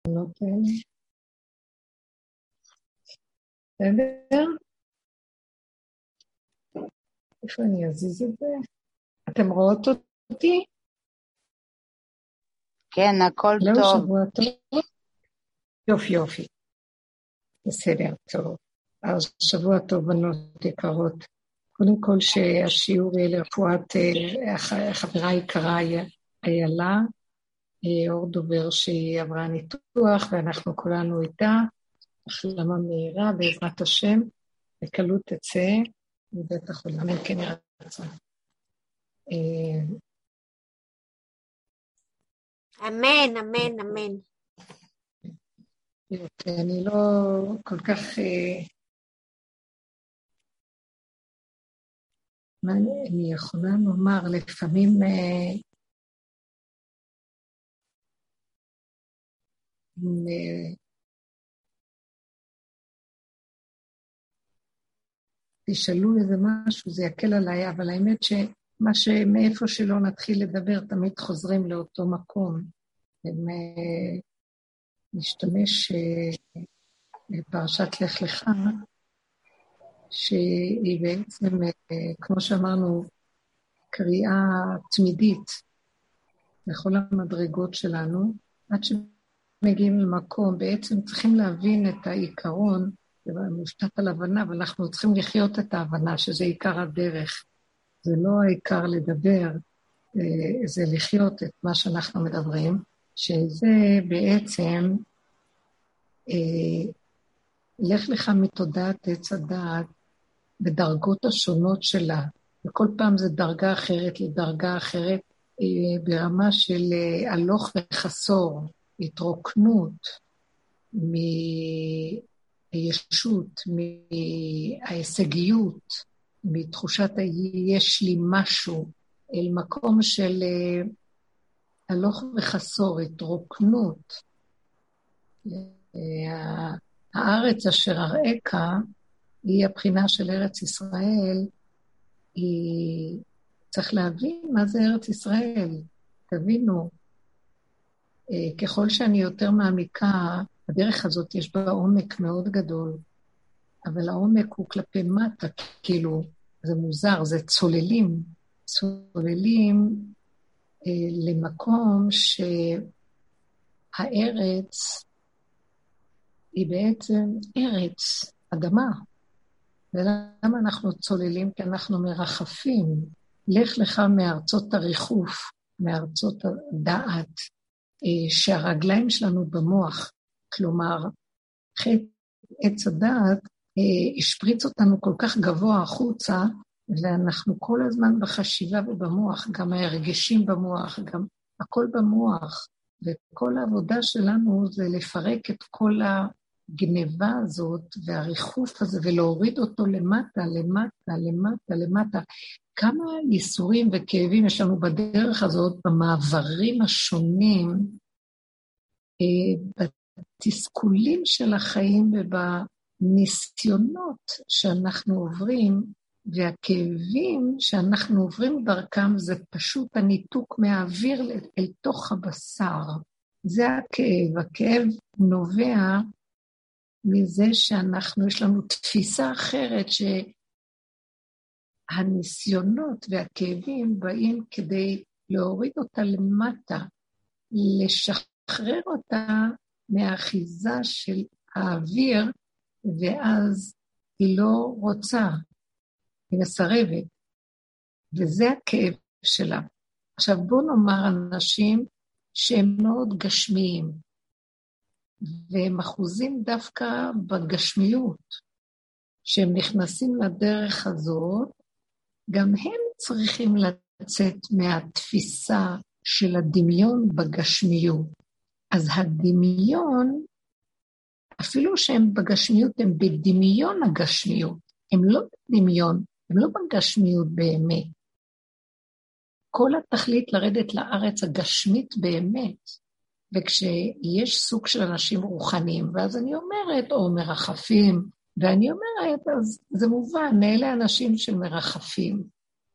התמונות האלה. בסדר? איפה אני אזיז את זה? אתם רואות אותי? כן, הכל לא טוב. לא, שבוע טוב. יופי, יופי. בסדר, טוב. אז שבוע טוב, בנות יקרות. קודם כל שהשיעור יהיה לרפואת אה, החברה היקרה איילה, אה, אור דובר שהיא עברה ניתוח, ואנחנו כולנו איתה. החלמה מהירה, בעזרת השם, בקלות תצא מבית החולים, אמן כן יראה רצון. אה, אמן, אמן, אמן. אני לא כל כך... אה, מה אני יכולה לומר? לפעמים... תשאלו איזה משהו, זה יקל עליי, אבל האמת שמה שמאיפה שלא נתחיל לדבר, תמיד חוזרים לאותו מקום. נשתמש אה, בפרשת לך לך, שהיא בעצם, אה, כמו שאמרנו, קריאה תמידית לכל המדרגות שלנו, עד שמגיעים למקום, בעצם צריכים להבין את העיקרון זה מושתת על הבנה, ואנחנו צריכים לחיות את ההבנה, שזה עיקר הדרך. זה לא העיקר לדבר, אה, זה לחיות את מה שאנחנו מדברים, שזה בעצם, אה, לך לך מתודעת עץ הדעת בדרגות השונות שלה, וכל פעם זה דרגה אחרת לדרגה אחרת, אה, ברמה של הלוך וחסור, התרוקנות, הישות, מההישגיות, מתחושת היש לי משהו, אל מקום של אה, הלוך וחסור, התרוקנות. אה, הארץ אשר אראך, היא הבחינה של ארץ ישראל, היא... צריך להבין מה זה ארץ ישראל. תבינו, ככל שאני יותר מעמיקה הדרך הזאת יש בה עומק מאוד גדול, אבל העומק הוא כלפי מטה, כאילו, זה מוזר, זה צוללים, צוללים אה, למקום שהארץ היא בעצם ארץ, אדמה. ולמה אנחנו צוללים? כי אנחנו מרחפים. לך לך מארצות הריחוף, מארצות הדעת, אה, שהרגליים שלנו במוח. כלומר, חטא עץ הדעת אה, השפריץ אותנו כל כך גבוה החוצה, ואנחנו כל הזמן בחשיבה ובמוח, גם ההרגשים במוח, גם הכל במוח. וכל העבודה שלנו זה לפרק את כל הגניבה הזאת והריחוף הזה ולהוריד אותו למטה, למטה, למטה, למטה. כמה ייסורים וכאבים יש לנו בדרך הזאת, במעברים השונים, אה, בתסכולים של החיים ובניסיונות שאנחנו עוברים, והכאבים שאנחנו עוברים דרכם זה פשוט הניתוק מהאוויר אל תוך הבשר. זה הכאב. הכאב נובע מזה שאנחנו, יש לנו תפיסה אחרת שהניסיונות והכאבים באים כדי להוריד אותה למטה, לשחרר אותה מהאחיזה של האוויר, ואז היא לא רוצה, היא מסרבת, וזה הכאב שלה. עכשיו, בואו נאמר אנשים שהם מאוד גשמיים, והם אחוזים דווקא בגשמיות. כשהם נכנסים לדרך הזאת, גם הם צריכים לצאת מהתפיסה של הדמיון בגשמיות. אז הדמיון, אפילו שהם בגשמיות, הם בדמיון הגשמיות. הם לא בדמיון, הם לא בגשמיות באמת. כל התכלית לרדת לארץ הגשמית באמת. וכשיש סוג של אנשים רוחניים, ואז אני אומרת, או מרחפים, ואני אומרת, אז זה מובן, אלה אנשים של מרחפים.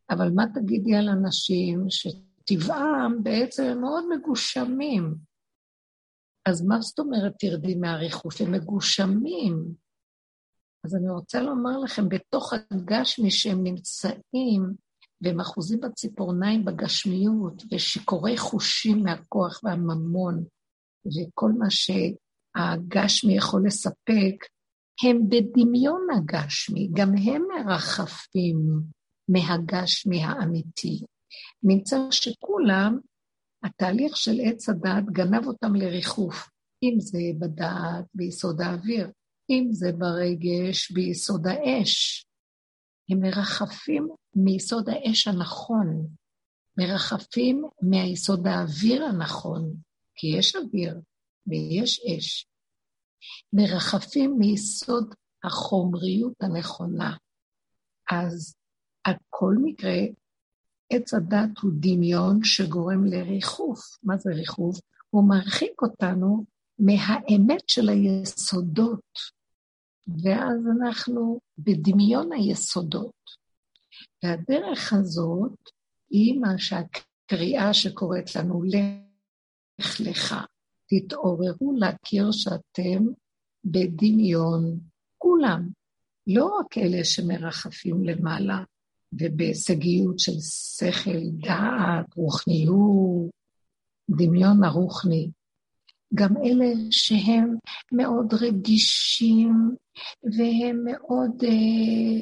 אבל מה תגידי על אנשים שטבעם בעצם מאוד מגושמים, אז מה זאת אומרת תרדי מהריחוף? הם מגושמים. אז אני רוצה לומר לכם, בתוך הגשמי שהם נמצאים, והם אחוזים בציפורניים בגשמיות, ושיכורי חושים מהכוח והממון, וכל מה שהגשמי יכול לספק, הם בדמיון הגשמי, גם הם מרחפים מהגשמי האמיתי. נמצא שכולם, התהליך של עץ הדעת גנב אותם לריחוף, אם זה בדעת, ביסוד האוויר, אם זה ברגש, ביסוד האש. הם מרחפים מיסוד האש הנכון, מרחפים מהיסוד האוויר הנכון, כי יש אוויר ויש אש. מרחפים מיסוד החומריות הנכונה. אז על כל מקרה, עץ הדת הוא דמיון שגורם לריחוף. מה זה ריחוף? הוא מרחיק אותנו מהאמת של היסודות, ואז אנחנו בדמיון היסודות. והדרך הזאת היא מה שהקריאה שקוראת לנו, לך לך, תתעוררו להכיר שאתם בדמיון, כולם, לא רק אלה שמרחפים למעלה ובהישגיות של שכל, דעת, רוחניות, דמיון הרוחני, גם אלה שהם מאוד רגישים והם מאוד אה,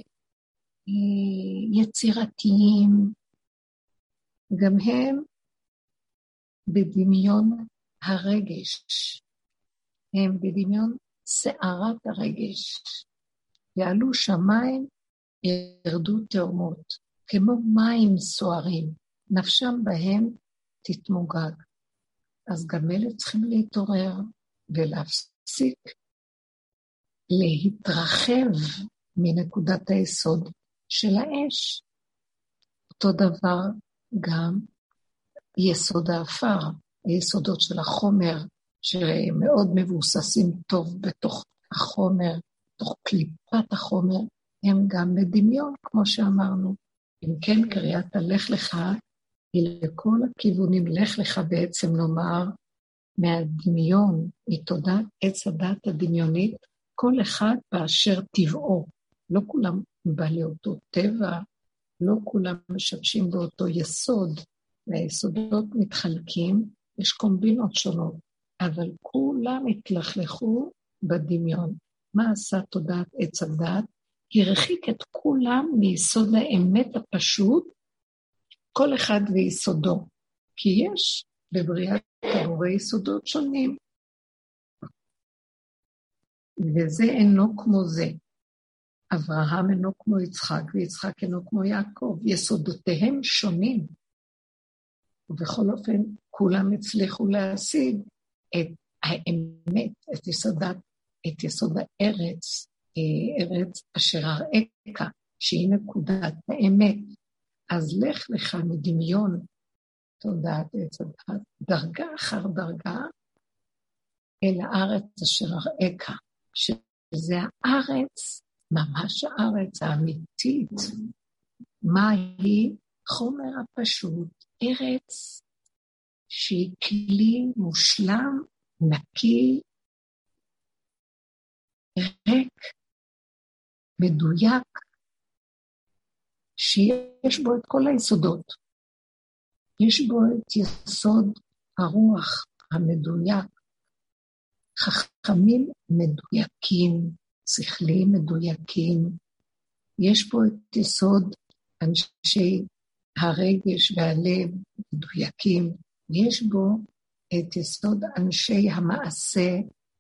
אה, יצירתיים, גם הם בדמיון הרגש, הם בדמיון סערת הרגש. יעלו שמיים, ירדו תאומות, כמו מים סוערים, נפשם בהם תתמוגג. אז גם אלה צריכים להתעורר ולהפסיק להתרחב מנקודת היסוד של האש. אותו דבר גם יסוד האפר, היסודות של החומר, שמאוד מבוססים טוב בתוך החומר, בתוך קליפת החומר, הם גם בדמיון, כמו שאמרנו. אם כן, קריאת הלך לך היא לכל הכיוונים, לך לך בעצם נאמר, מהדמיון, מתודעת עץ הדת הדמיונית, כל אחד באשר טבעו. לא כולם בעלי אותו טבע, לא כולם משמשים באותו יסוד, והיסודות מתחלקים, יש קומבינות שונות, אבל כולם התלכלכו בדמיון. מה עשה תודעת עץ הדת? הרחיק את כולם מיסוד האמת הפשוט, כל אחד ויסודו. כי יש בבריאת הבורא יסודות שונים. וזה אינו כמו זה. אברהם אינו כמו יצחק, ויצחק אינו כמו יעקב. יסודותיהם שונים. ובכל אופן, כולם הצליחו להשיג את האמת, את יסודת, את יסוד הארץ, אה, ארץ אשר אראך, שהיא נקודת האמת. אז לך לך מדמיון תודעת עץ הדת, דרגה אחר דרגה, אל הארץ אשר אראך, שזה הארץ, ממש הארץ האמיתית. מהי? חומר הפשוט, ארץ שהיא כלי מושלם, נקי, ריק, מדויק, שיש בו את כל היסודות. יש בו את יסוד הרוח המדויק, חכמים מדויקים, שכליים מדויקים. יש בו את יסוד אנשי הרגש והלב מדויקים. יש בו את יסוד אנשי המעשה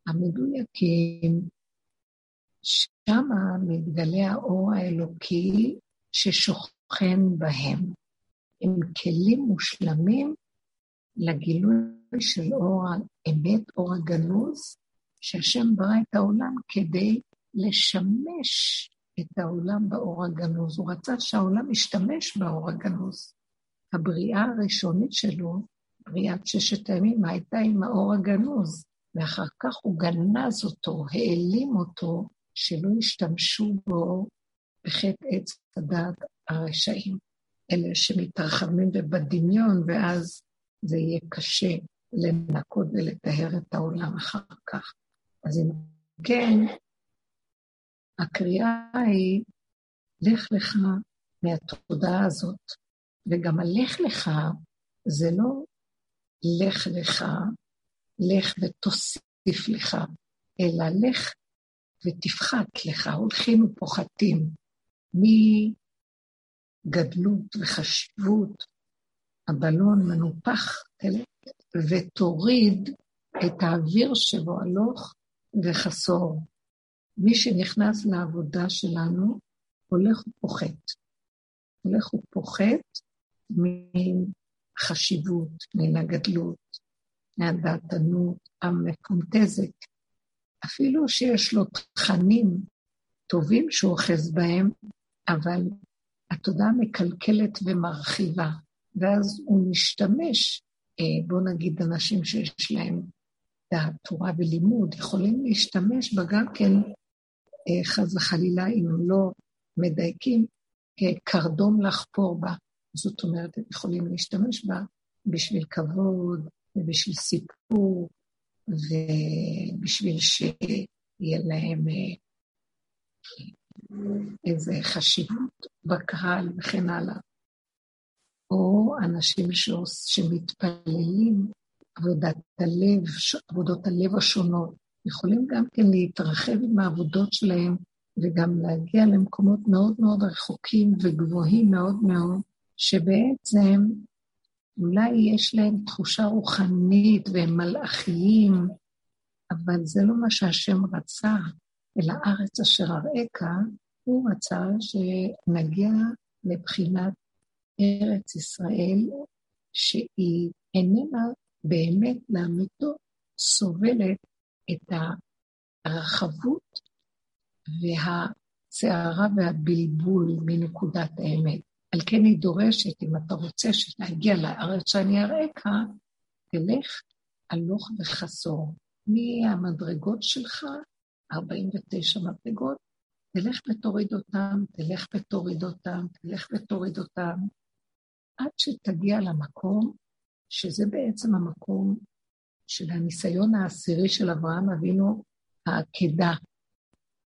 המדויקים. שמה מתגלה האור האלוקי ששוכן בהם. הם כלים מושלמים לגילוי של אור האמת, אור הגנוז, שהשם ברא את העולם כדי לשמש את העולם באור הגנוז. הוא רצה שהעולם ישתמש באור הגנוז. הבריאה הראשונית שלו, בריאת ששת הימים, הייתה עם האור הגנוז, ואחר כך הוא גנז אותו, העלים אותו, שלא ישתמשו בו בחטא עץ הדעת הרשעים. אלה שמתרחבים ובדמיון, ואז זה יהיה קשה לנקות ולטהר את העולם אחר כך. אז אם כן, הקריאה היא, לך לך מהתודעה הזאת, וגם הלך לך זה לא לך לך, לך ותוסיף לך, אלא לך ותפחת לך, הולכים ופוחתים מגדלות וחשיבות, הבלון מנופח, ותוריד את האוויר שבו הלוך וחסור. מי שנכנס לעבודה שלנו, הולך ופוחת. הולך ופוחת מחשיבות, מן הגדלות, מהדעתנות המפונטזת. אפילו שיש לו תכנים טובים שהוא אוחז בהם, אבל התודעה מקלקלת ומרחיבה, ואז הוא משתמש, אה, בואו נגיד אנשים שיש להם דעת תורה ולימוד, יכולים להשתמש בה גם כן, חס וחלילה, אם הם לא מדייקים, כקרדום לחפור בה. זאת אומרת, הם יכולים להשתמש בה בשביל כבוד ובשביל סיפור ובשביל שיהיה להם אה, איזה חשיבות בקהל וכן הלאה. או אנשים שמתפללים עבודת הלב, עבודות הלב השונות, יכולים גם כן להתרחב עם העבודות שלהם וגם להגיע למקומות מאוד מאוד רחוקים וגבוהים מאוד מאוד, שבעצם אולי יש להם תחושה רוחנית והם מלאכיים, אבל זה לא מה שהשם רצה, אלא ארץ אשר אראך, הוא רצה שנגיע לבחינת ארץ ישראל, שהיא איננה באמת לאמיתו סובלת את הרחבות והסערה והבלבול מנקודת האמת. על כן היא דורשת, אם אתה רוצה להגיע לארץ שאני אראך, תלך הלוך וחסור. מהמדרגות שלך, 49 מדרגות, תלך ותוריד אותם, תלך ותוריד אותם, תלך ותוריד אותם, עד שתגיע למקום, שזה בעצם המקום של הניסיון העשירי של אברהם אבינו, העקדה.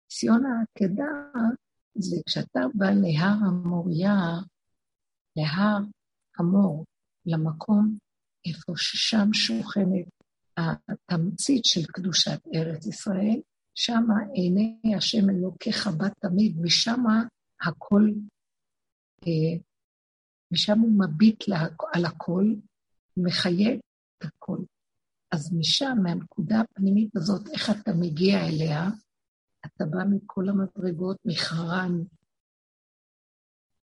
ניסיון העקדה זה כשאתה בא להר המוריה, להר המור, למקום איפה ששם שוכנת התמצית של קדושת ארץ ישראל, שמה עיני השם אלוקיך בת תמיד, משם הכל, אה, משם הוא מביט על הכל, מחיה את הכל. אז משם, מהנקודה הפנימית הזאת, איך אתה מגיע אליה, אתה בא מכל המדרגות, מחרן,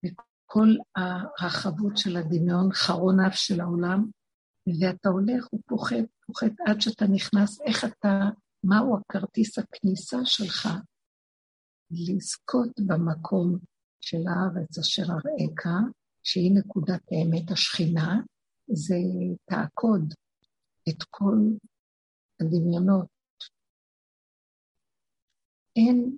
מכל הרחבות של הדמיון, חרון אף של העולם, ואתה הולך ופוחת, פוחת עד שאתה נכנס, איך אתה, מהו הכרטיס הכניסה שלך לזכות במקום של הארץ אשר אראך, שהיא נקודת האמת השכינה, זה תעקוד את כל הדמיונות. אין,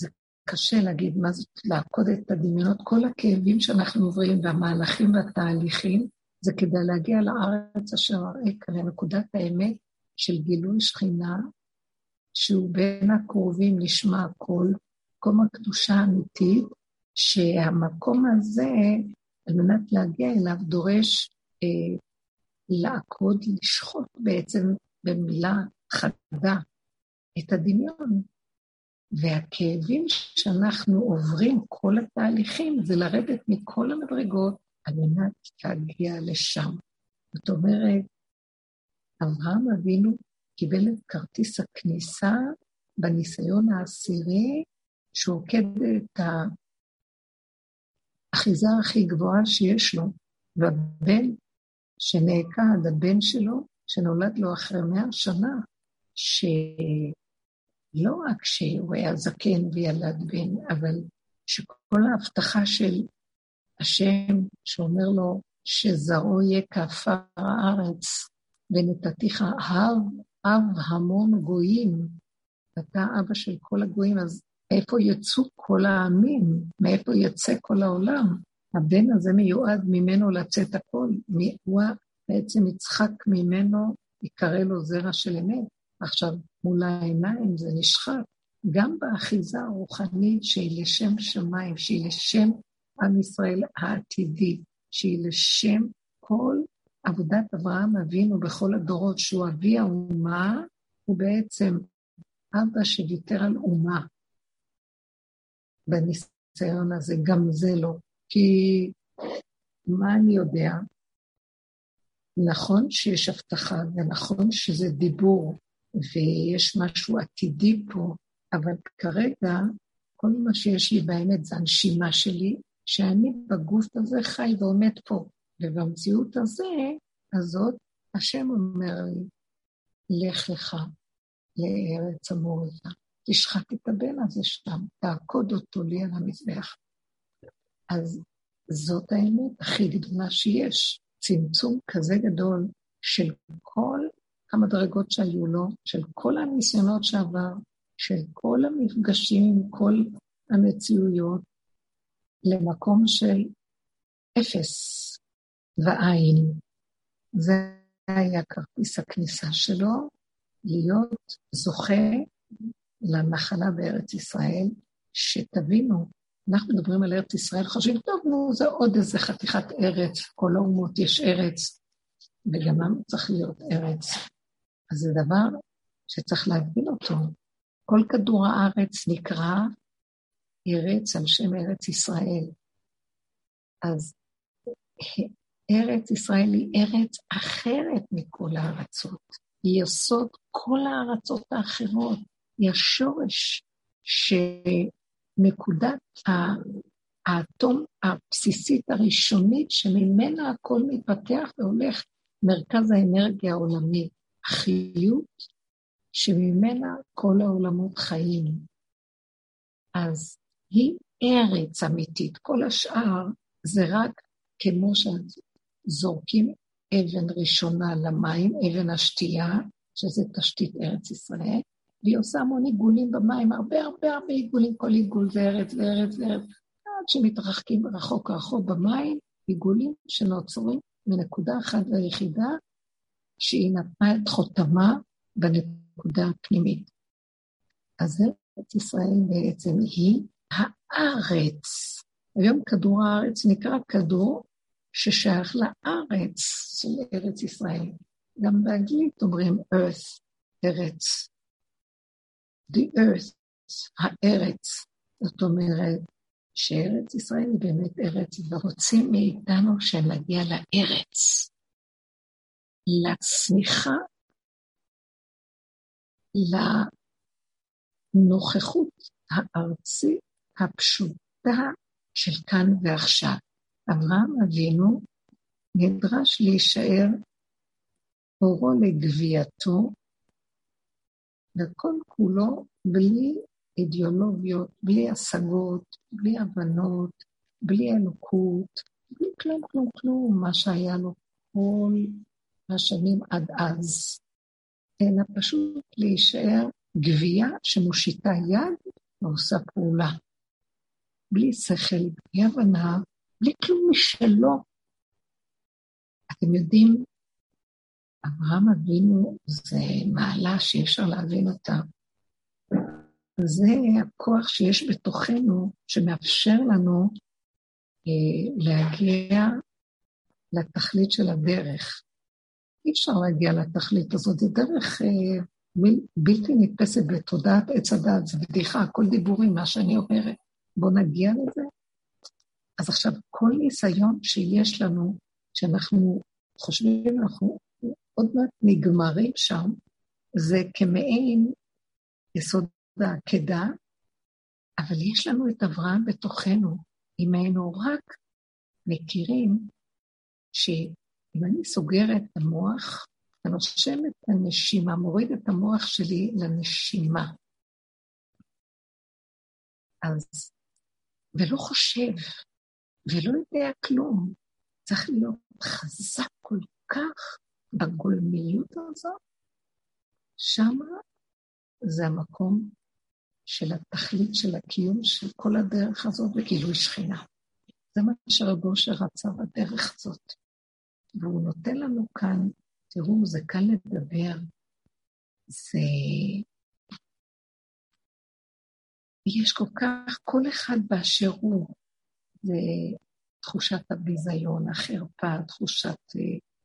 זה קשה להגיד מה זאת לעקוד את הדמיונות, כל הכאבים שאנחנו עוברים והמהלכים והתהליכים, זה כדי להגיע לארץ אשר אראך, לנקודת האמת של גילוי שכינה, שהוא בין הקרובים לשמה הכל, מקום הקדושה האמיתית, שהמקום הזה, על מנת להגיע אליו, דורש אה, לעקוד, לשחוט בעצם במילה חדה את הדמיון. והכאבים שאנחנו עוברים, כל התהליכים, זה לרדת מכל המדרגות על מנת להגיע לשם. זאת אומרת, אברהם אבינו קיבל את כרטיס הכניסה בניסיון העשירי, שעוקד את האחיזה הכי גבוהה שיש לו, והבן שנעקד, הבן שלו, שנולד לו אחרי מאה שנה, שלא רק שהוא היה זקן וילד בן, אבל שכל ההבטחה של השם שאומר לו שזרעו יהיה כעפר הארץ, ונתתיך אב, אב המון גויים, אתה אבא של כל הגויים, אז מאיפה יצאו כל העמים? מאיפה יצא כל העולם? הבן הזה מיועד ממנו לצאת הכל. הוא בעצם יצחק ממנו, יקרא לו זרע של אמת. עכשיו, מול העיניים זה נשחק. גם באחיזה הרוחנית שהיא לשם שמיים, שהיא לשם עם ישראל העתידי, שהיא לשם כל עבודת אברהם אבינו בכל הדורות, שהוא אבי האומה, הוא בעצם אבא שוויתר על אומה בניסיון הזה, גם זה לא. כי מה אני יודע? נכון שיש הבטחה, ונכון שזה דיבור, ויש משהו עתידי פה, אבל כרגע כל מה שיש לי באמת זה הנשימה שלי, שאני בגוף הזה חי ועומד פה. ובמציאות הזה, הזאת, השם אומר לי, לך לך לארץ המורזה, תשחט את הבן הזה שם, תעקוד אותו לי על המזבח. אז זאת האמת הכי גדולה שיש. צמצום כזה גדול של כל המדרגות שהיו לו, של כל הניסיונות שעבר, של כל המפגשים עם כל המציאויות, למקום של אפס ועין. זה היה כרטיס הכניסה שלו, להיות זוכה לנחלה בארץ ישראל, שתבינו, אנחנו מדברים על ארץ ישראל, חושבים, טוב, נו, זה עוד איזה חתיכת ארץ, כל האומות יש ארץ, וגם לנו צריך להיות ארץ. אז זה דבר שצריך להבין אותו. כל כדור הארץ נקרא ארץ על שם ארץ ישראל. אז ארץ ישראל היא ארץ אחרת מכל הארצות. היא יסוד כל הארצות האחרות. היא השורש שנקודת האטום הבסיסית הראשונית שממנה הכל מתפתח והולך מרכז האנרגיה העולמי. החיות שממנה כל העולמות חיים. אז היא ארץ אמיתית, כל השאר זה רק כמו שזורקים אבן ראשונה למים, אבן השתייה, שזה תשתית ארץ ישראל, והיא עושה המון עיגולים במים, הרבה הרבה הרבה עיגולים, כל עיגול זה ארץ וארץ וארץ, עד שמתרחקים רחוק רחוק במים, עיגולים שנוצרים מנקודה אחת ויחידה, שהיא נתנה את חותמה בנקודה הפנימית. אז ארץ ישראל בעצם היא הארץ. היום כדור הארץ נקרא כדור ששייך לארץ של ארץ ישראל. גם באנגלית אומרים earth, ארץ. The earth, הארץ. זאת אומרת שארץ ישראל היא באמת ארץ, ורוצים מאיתנו שנגיע לארץ, לצמיחה, לנוכחות הארצית הפשוטה של כאן ועכשיו. אברהם אבינו נדרש להישאר אורו לגבייתו, וכל כולו בלי אידיאולוגיות, בלי השגות, בלי הבנות, בלי אלוקות, בלי כלום, כלום, כלום, מה שהיה לו כל השנים עד אז, אלא פשוט להישאר גבייה שמושיטה יד ועושה פעולה. בלי שכל, בלי הבנה, בלי כלום משלו. אתם יודעים, אברהם אבינו זה מעלה שאי אפשר להבין אותה. זה הכוח שיש בתוכנו, שמאפשר לנו אה, להגיע לתכלית של הדרך. אי אפשר להגיע לתכלית הזאת, זו דרך אה, בלתי נתפסת בתודעת עץ הדת, זה בדיחה, הכל דיבורים, מה שאני אומרת. בואו נגיע לזה. אז עכשיו, כל ניסיון שיש לנו, שאנחנו חושבים, אנחנו עוד מעט נגמרים שם, זה כמעין יסוד העקדה, אבל יש לנו את אברהם בתוכנו, אם היינו רק מכירים שאם אני סוגרת את המוח, ונושם את הנשימה, מוריד את המוח שלי לנשימה. אז, ולא חושב, ולא יודע כלום. צריך להיות חזק כל כך בגולמיות הזאת, שמה זה המקום של התכלית של הקיום של כל הדרך הזאת בגילוי שכינה. זה מה שרב אושר רצה בדרך הזאת. והוא נותן לנו כאן, תראו, זה קל לדבר, זה... יש כל כך, כל אחד באשר הוא, זה תחושת הביזיון, החרפה, תחושת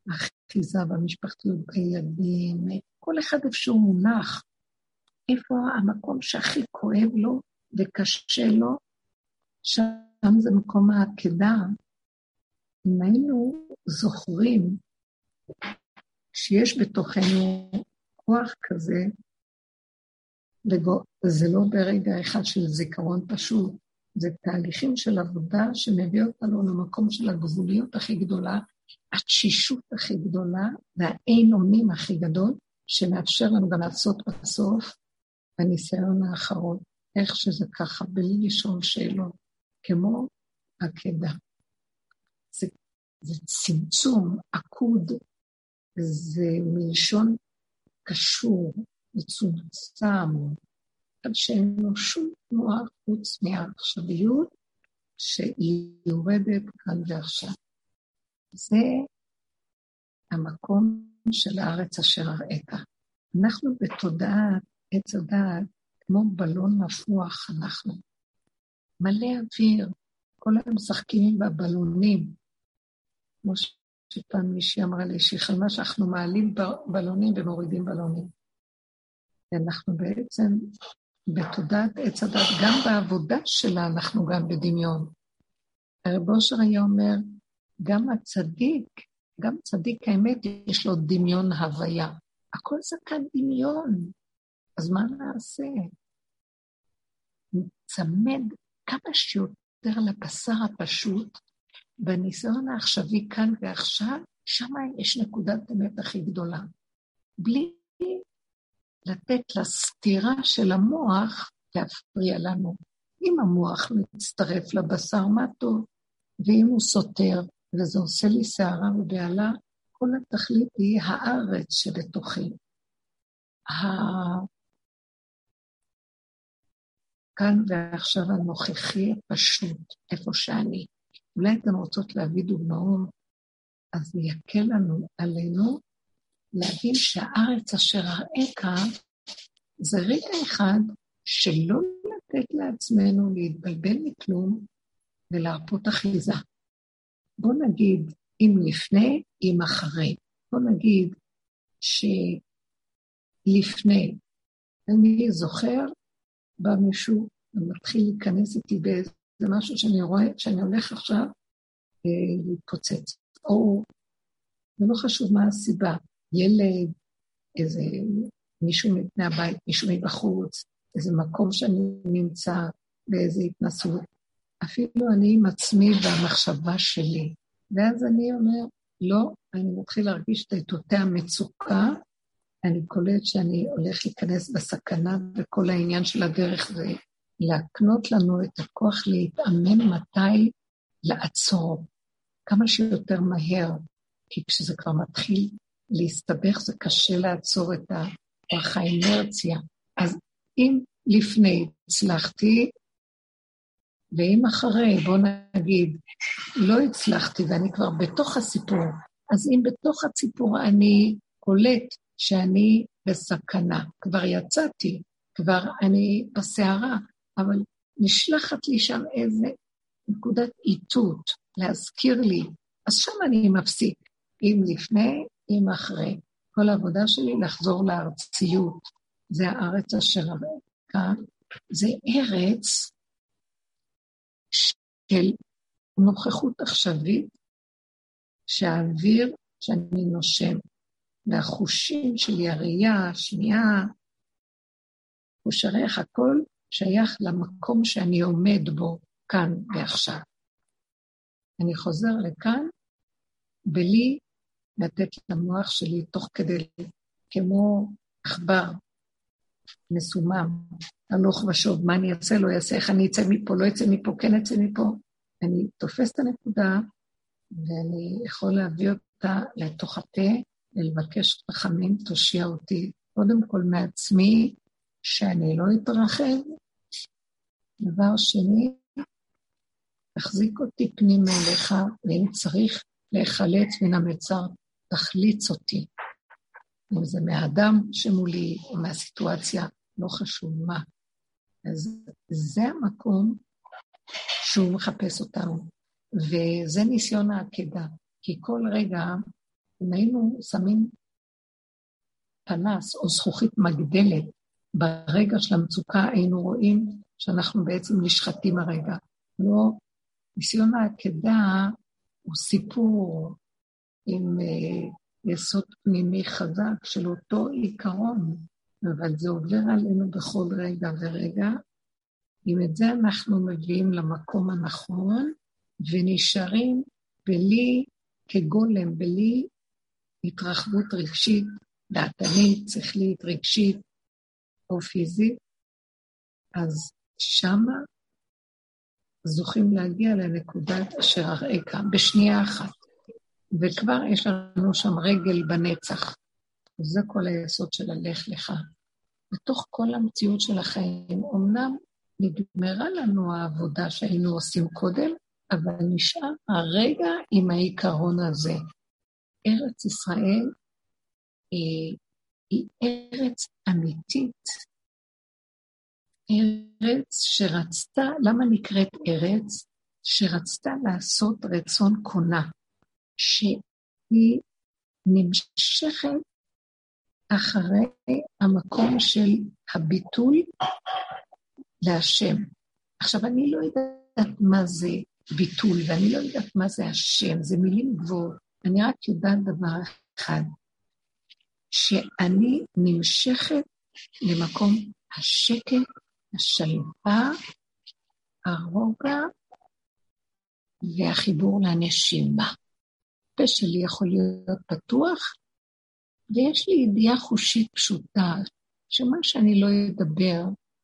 האחיזה במשפחתיות בילדים, כל אחד איפשהו מונח. איפה המקום שהכי כואב לו וקשה לו? שם זה מקום העקדה. אם היינו זוכרים שיש בתוכנו כוח כזה, זה לא ברגע אחד של זיכרון פשוט, זה תהליכים של עבודה שמביא אותנו למקום של הגבוליות הכי גדולה, התשישות הכי גדולה והאין אונים הכי גדול, שמאפשר לנו גם לעשות בסוף בניסיון האחרון, איך שזה ככה, בלי לשאול שאלות, כמו עקדה. זה, זה צמצום, עקוד, זה מלשון קשור, מצומצם, עד שאין לו שום תנועה חוץ מהעכשוויות שהיא יורדת כאן ועכשיו. זה המקום של הארץ אשר הראית. אנחנו בתודעת עץ הדעת, כמו בלון נפוח אנחנו. מלא אוויר, כל היום משחקים בבלונים. כמו שפעם מישהי אמרה לי, שהיא חלמה שאנחנו מעלים בלונים ומורידים בלונים. ואנחנו בעצם בתודעת עץ הדת, גם בעבודה שלה אנחנו גם בדמיון. הרב אושר היה אומר, גם הצדיק, גם צדיק האמת, יש לו דמיון הוויה. הכל זה כאן דמיון, אז מה נעשה? נצמד כמה שיותר לבשר הפשוט, בניסיון העכשווי כאן ועכשיו, שם יש נקודת אמת הכי גדולה. בלי לתת לסתירה של המוח להפריע לנו. אם המוח מצטרף לבשר, מה טוב, ואם הוא סותר, וזה עושה לי שערה ובהלה, כל התכלית היא הארץ שבתוכי. כאן ועכשיו הנוכחי הפשוט, איפה שאני. אולי אתן רוצות להביא דוגמאות, אז זה יקל לנו, עלינו, להבין שהארץ אשר אראך זה רגע אחד שלא לתת לעצמנו להתבלבל מכלום ולהרפות אחיזה. בוא נגיד אם לפני, אם אחרי. בוא נגיד שלפני, אני זוכר, בא מישהו ומתחיל להיכנס איתי באיזה משהו שאני רואה, שאני הולך עכשיו אה, להתפוצץ. או, זה לא חשוב מה הסיבה, ילד, איזה מישהו מפני הבית, מישהו מבחוץ, איזה מקום שאני נמצא, באיזה התנסות. אפילו אני עם עצמי והמחשבה שלי. ואז אני אומר, לא, אני מתחיל להרגיש את אותי המצוקה, אני קולט שאני הולך להיכנס בסכנה, וכל העניין של הדרך זה להקנות לנו את הכוח להתאמן מתי לעצור, כמה שיותר מהר, כי כשזה כבר מתחיל להסתבך, זה קשה לעצור את כוח האינרציה. אז אם לפני הצלחתי, ואם אחרי, בוא נגיד, לא הצלחתי ואני כבר בתוך הסיפור, אז אם בתוך הסיפור אני קולט שאני בסכנה, כבר יצאתי, כבר אני בסערה, אבל נשלחת לי שם איזה נקודת איתות, להזכיר לי, אז שם אני מפסיק, אם לפני, אם אחרי. כל העבודה שלי לחזור לארציות. זה הארץ אשר כאן. זה ארץ של נוכחות עכשווית, שהאוויר שאני נושם, והחושים שלי, הראייה, השמיעה, חוש הריח, הכל שייך למקום שאני עומד בו כאן ועכשיו. אני חוזר לכאן בלי לתת למוח שלי תוך כדי, כמו עכבר מסומם, הלוך ושוב, מה אני אעשה, לא אעשה, איך אני אצא מפה, לא אצא מפה, כן אצא מפה. אני תופס את הנקודה, ואני יכול להביא אותה לתוך הפה, ולבקש רחמים, תושיע אותי, קודם כל מעצמי, שאני לא אתרחב. דבר שני, תחזיק אותי פנימה אליך, ואם צריך, להיחלץ מן המצר, תחליץ אותי. אם זה מהאדם שמולי או מהסיטואציה, לא חשוב מה. אז זה המקום שהוא מחפש אותנו, וזה ניסיון העקדה. כי כל רגע, אם היינו שמים פנס או זכוכית מגדלת ברגע של המצוקה, היינו רואים שאנחנו בעצם נשחטים הרגע. לא, ניסיון העקדה הוא סיפור עם אה, יסוד פנימי חזק של אותו עיקרון, אבל זה עובר עלינו בכל רגע ורגע. אם את זה אנחנו מביאים למקום הנכון, ונשארים בלי, כגולם, בלי התרחבות רגשית, דעתנית, שכלית, רגשית או פיזית, אז שמה זוכים להגיע לנקודת אשר אראך בשנייה אחת. וכבר יש לנו שם רגל בנצח. וזה כל היסוד של הלך לך. בתוך כל המציאות של החיים, אמנם נגמרה לנו העבודה שהיינו עושים קודם, אבל נשאר הרגע עם העיקרון הזה. ארץ ישראל היא, היא ארץ אמיתית, ארץ שרצתה, למה נקראת ארץ? שרצתה לעשות רצון קונה. שהיא נמשכת אחרי המקום של הביטול להשם. עכשיו, אני לא יודעת מה זה ביטול, ואני לא יודעת מה זה השם, זה מילים גבוהות. אני רק יודעת דבר אחד, שאני נמשכת למקום השקט, השלווה, הרוגע והחיבור לנשימה. הפה שלי יכול להיות פתוח, ויש לי ידיעה חושית פשוטה, שמה שאני לא אדבר,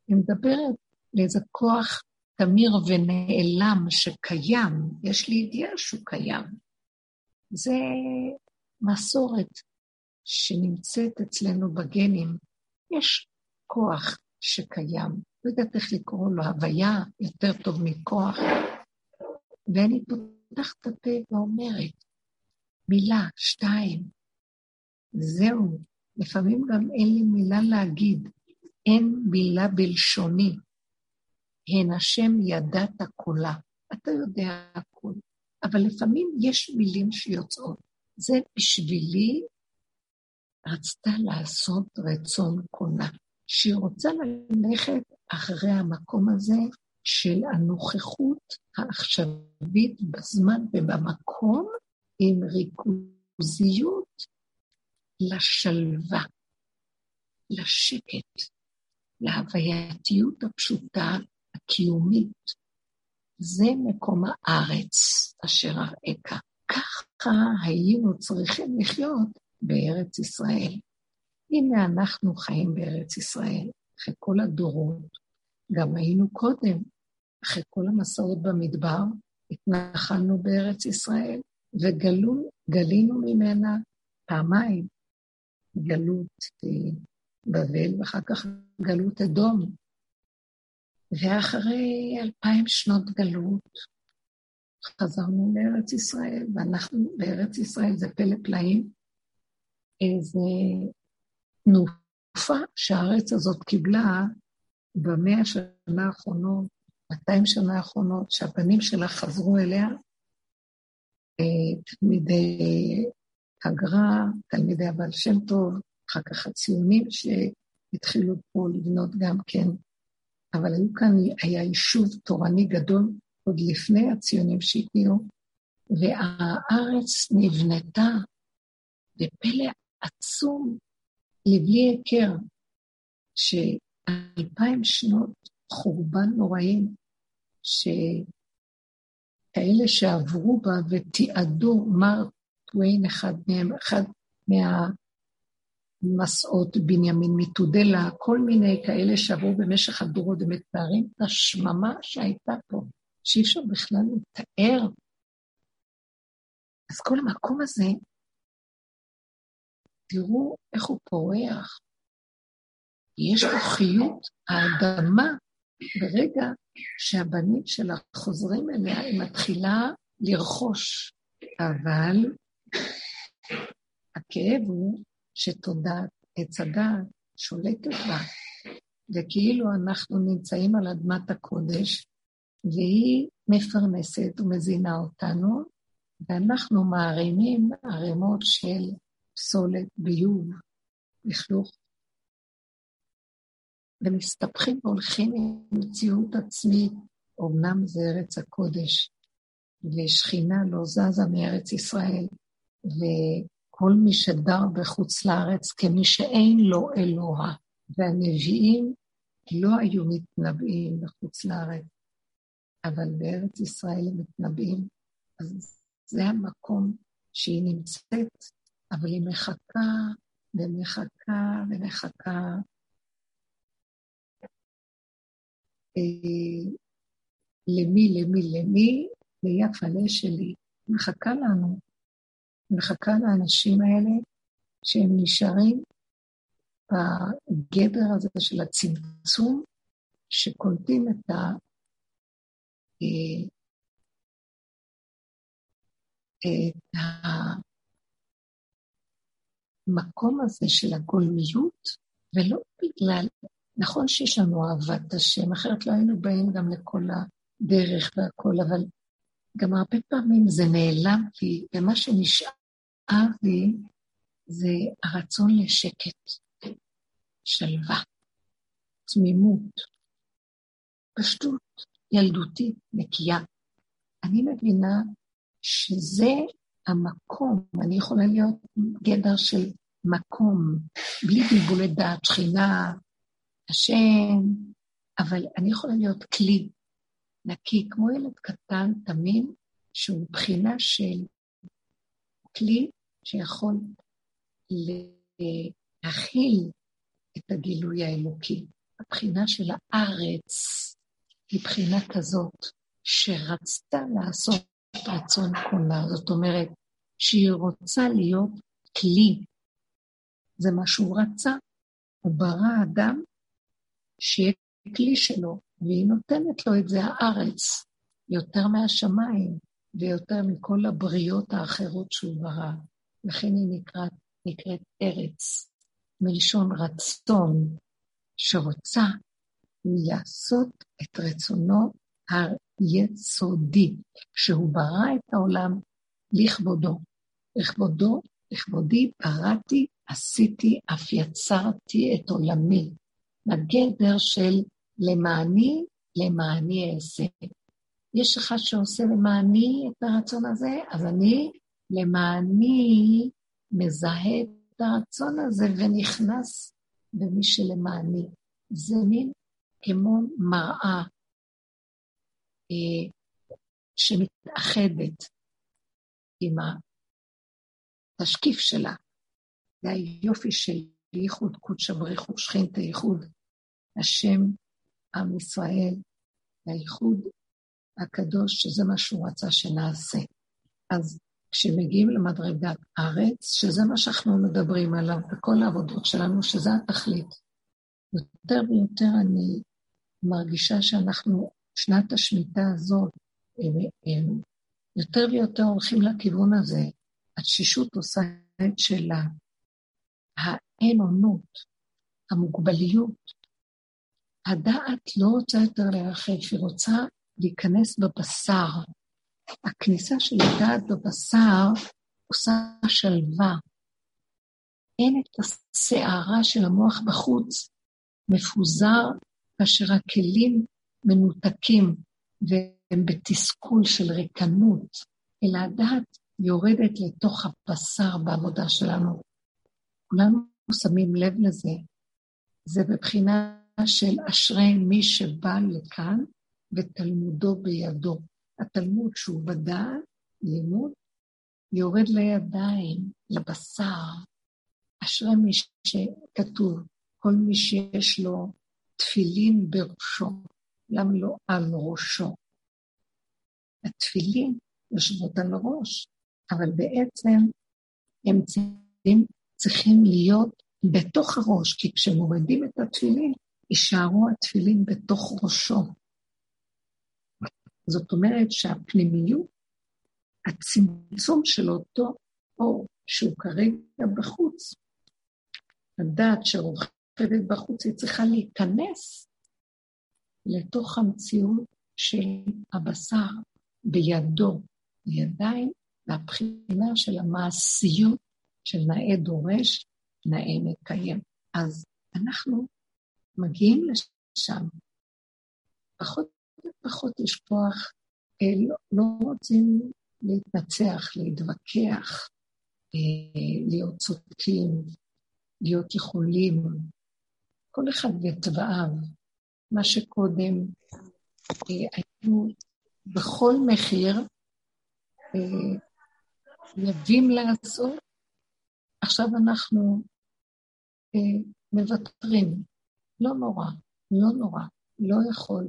אני מדברת לאיזה כוח תמיר ונעלם שקיים, יש לי ידיעה שהוא קיים. זה מסורת שנמצאת אצלנו בגנים. יש כוח שקיים, לא יודעת איך לקרוא לו, הוויה יותר טוב מכוח. ואני פותחת את הפה ואומרת, מילה, שתיים. זהו. לפעמים גם אין לי מילה להגיד. אין מילה בלשוני. הן השם ידעת קולה. אתה יודע הכול. אבל לפעמים יש מילים שיוצאות. זה בשבילי רצתה לעשות רצון קונה. שהיא רוצה ללכת אחרי המקום הזה של הנוכחות העכשווית בזמן ובמקום, עם ריכוזיות לשלווה, לשקט, להווייתיות הפשוטה, הקיומית. זה מקום הארץ אשר אראך. ככה היינו צריכים לחיות בארץ ישראל. הנה אנחנו חיים בארץ ישראל, אחרי כל הדורות. גם היינו קודם, אחרי כל המסעות במדבר, התנחלנו בארץ ישראל, וגלינו ממנה פעמיים, גלות אה, בבל ואחר כך גלות אדום. ואחרי אלפיים שנות גלות חזרנו לארץ ישראל, ואנחנו בארץ ישראל, זה פלא פלאים, איזה תנופה שהארץ הזאת קיבלה במאה השנה האחרונות, 200 שנה האחרונות, שהבנים שלה חזרו אליה, תלמידי הגר"א, תלמידי הבעל שם טוב, אחר כך הציונים שהתחילו פה לבנות גם כן. אבל היו כאן, היה יישוב תורני גדול עוד לפני הציונים שהגיעו, והארץ נבנתה בפלא עצום לבלי היכר, שאלפיים שנות חורבן נוראים, ש... כאלה שעברו בה ותיעדו מר טוויין, אחד מהם, אחד מהמסעות, בנימין מתודלה, כל מיני כאלה שעברו במשך הדורות ומתארים את השממה שהייתה פה, שאי אפשר בכלל לתאר. אז כל המקום הזה, תראו איך הוא פורח. יש פה חיות, האדמה ברגע שהבנים שלה חוזרים אליה, היא מתחילה לרכוש אבל הכאב הוא שתודעת עץ הדעת שולטת בה, וכאילו אנחנו נמצאים על אדמת הקודש, והיא מפרנסת ומזינה אותנו, ואנחנו מערימים ערימות של פסולת, ביוב, לכלוך, ומסתבכים והולכים עם מציאות עצמית. אמנם זה ארץ הקודש, ושכינה לא זזה מארץ ישראל, וכל מי שדר בחוץ לארץ כמי שאין לו אלוה, והנביאים לא היו מתנבאים בחוץ לארץ, אבל בארץ ישראל הם מתנבאים, אז זה המקום שהיא נמצאת, אבל היא מחכה ומחכה ומחכה. אה, למי, למי, למי, ליפה שלי. מחכה לנו, מחכה לאנשים האלה שהם נשארים בגדר הזה של הצמצום, שקולטים את ה... אה, את המקום הזה של הגולמיות, ולא בגלל, נכון שיש לנו אהבת השם, אחרת לא היינו באים גם לכל הדרך והכל, אבל גם הרבה פעמים זה נעלם לי, ומה שנשאר לי זה הרצון לשקט, שלווה, תמימות, פשטות, ילדותית, נקייה. אני מבינה שזה המקום, אני יכולה להיות גדר של מקום, בלי בלבולי דעת, שכינה, השם, אבל אני יכולה להיות כלי נקי, כמו ילד קטן, תמים, שהוא בחינה של כלי שיכול להכיל את הגילוי האלוקי. הבחינה של הארץ היא בחינה כזאת שרצתה לעשות רצון קונה. זאת אומרת, שהיא רוצה להיות כלי. זה מה שהוא רצה. הוא ברא אדם שיהיה כלי שלו, והיא נותנת לו את זה הארץ, יותר מהשמיים ויותר מכל הבריות האחרות שהוא ברא. לכן היא נקראת, נקראת ארץ, מלשון רצון, שרוצה לעשות את רצונו היסודי, שהוא ברא את העולם לכבודו. לכבודו, לכבודי בראתי, עשיתי, אף יצרתי את עולמי. לגדר של למעני, למעני אעשה. יש אחד שעושה למעני את הרצון הזה, אז אני למעני מזהה את הרצון הזה ונכנס במי שלמעני. זה מין כמו מראה אה, שמתאחדת עם התשקיף שלה. זה היופי של ייחוד קודשא בריחו שכינתא ייחוד, השם, עם ישראל, הייחוד הקדוש, שזה מה שהוא רצה שנעשה. אז כשמגיעים למדרגת ארץ, שזה מה שאנחנו מדברים עליו בכל העבודות שלנו, שזה התכלית. יותר ויותר אני מרגישה שאנחנו, שנת השמיטה הזאת, הם, הם יותר ויותר הולכים לכיוון הזה. התשישות עושה את שלה. האין עונות, המוגבליות, הדעת לא רוצה יותר להרחב, היא רוצה להיכנס בבשר. הכניסה של הדעת בבשר עושה שלווה. אין את הסערה של המוח בחוץ, מפוזר כאשר הכלים מנותקים והם בתסכול של ריקנות, אלא הדעת יורדת לתוך הבשר בעבודה שלנו. כולנו שמים לב לזה. זה בבחינה של אשרי מי שבא לכאן ותלמודו בידו. התלמוד שהוא בדעת, לימוד, יורד לידיים, לבשר. אשרי מי שכתוב, כל מי שיש לו תפילין בראשו, למה לא על ראשו? התפילין יושבות על הראש, אבל בעצם הם צריכים, צריכים להיות בתוך הראש, כי כשמורידים את התפילין, יישארו התפילין בתוך ראשו. זאת אומרת שהפנימיות הצמצום של אותו אור שהוא כרגע בחוץ, הדעת שרוכבת בחוץ, היא צריכה להיכנס לתוך המציאות של הבשר בידו, בידיים, והבחינה של המעשיות של נאה דורש, נאה מקיים. אז אנחנו מגיעים לשם. פחות ופחות יש כוח, אה, לא, לא רוצים להתנצח, להתווכח, אה, להיות צודקים, להיות יכולים, כל אחד וצבעיו. מה שקודם אה, היינו בכל מחיר חייבים לעשות, עכשיו אנחנו מוותרים. לא נורא, לא נורא, לא יכול.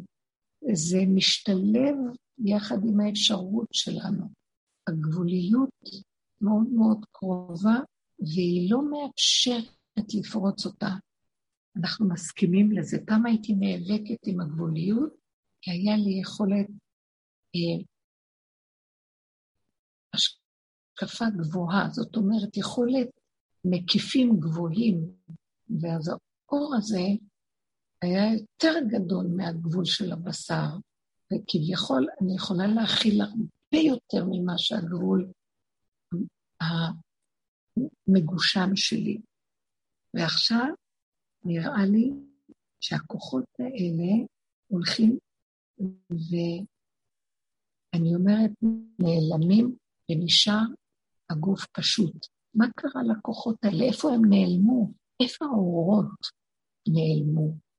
זה משתלב יחד עם האפשרות שלנו. הגבוליות מאוד מאוד קרובה, והיא לא מאפשרת לפרוץ אותה. אנחנו מסכימים לזה. פעם הייתי נאבקת עם הגבוליות, כי היה לי יכולת אה, השקפה גבוהה, זאת אומרת, יכולת מקיפים גבוהים, ואז האור הזה היה יותר גדול מהגבול של הבשר, וכביכול אני יכולה להכיל הרבה יותר ממה שהגבול המגושם שלי. ועכשיו נראה לי שהכוחות האלה הולכים, ואני אומרת, נעלמים ונשאר הגוף פשוט. מה קרה לכוחות האלה? איפה הם נעלמו? איפה האורות נעלמו?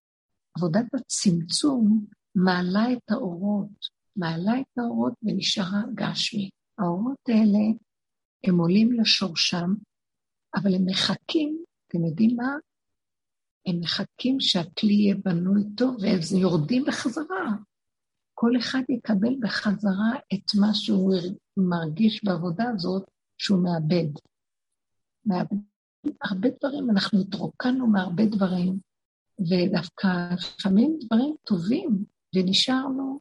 עבודת הצמצום מעלה את האורות, מעלה את האורות ונשארה גשמי. האורות האלה, הם עולים לשורשם, אבל הם מחכים, אתם יודעים מה? הם מחכים שהכלי יהיה בנוי טוב, והם יורדים בחזרה. כל אחד יקבל בחזרה את מה שהוא מרגיש בעבודה הזאת שהוא מאבד. מאבד הרבה דברים, אנחנו התרוקנו מהרבה דברים, ודווקא לפעמים דברים טובים, ונשארנו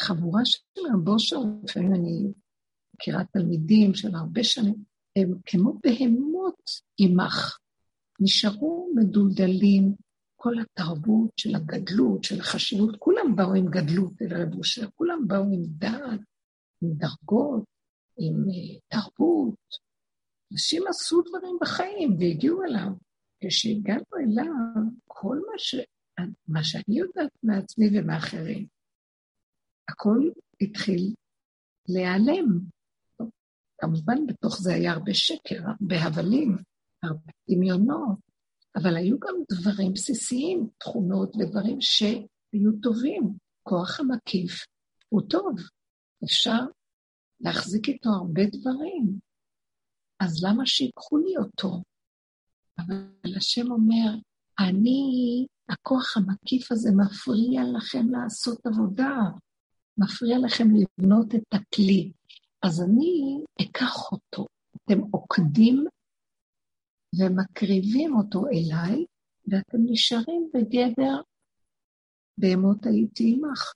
חבורה של רבושר, לפעמים אני מכירה תלמידים של הרבה שנים, הם כמו בהמות עמך, נשארו מדולדלים, כל התרבות של הגדלות, של החשיבות, כולם באו עם גדלות אל רב אושר, כולם באו עם דעת, עם דרגות, עם אה, תרבות. אנשים עשו דברים בחיים והגיעו אליו. כשהגענו אליו, כל מה, ש... מה שאני יודעת מעצמי ומאחרים, הכל התחיל להיעלם. כמובן, בתוך זה היה הרבה שקר, הרבה הבלים, הרבה דמיונות, אבל היו גם דברים בסיסיים, תכונות ודברים שהיו טובים. כוח המקיף הוא טוב, אפשר להחזיק איתו הרבה דברים. אז למה שיקחו לי אותו? אבל השם אומר, אני, הכוח המקיף הזה מפריע לכם לעשות עבודה, מפריע לכם לבנות את הכלי. אז אני אקח אותו. אתם עוקדים ומקריבים אותו אליי, ואתם נשארים בגדר בהמות הייתי עמך.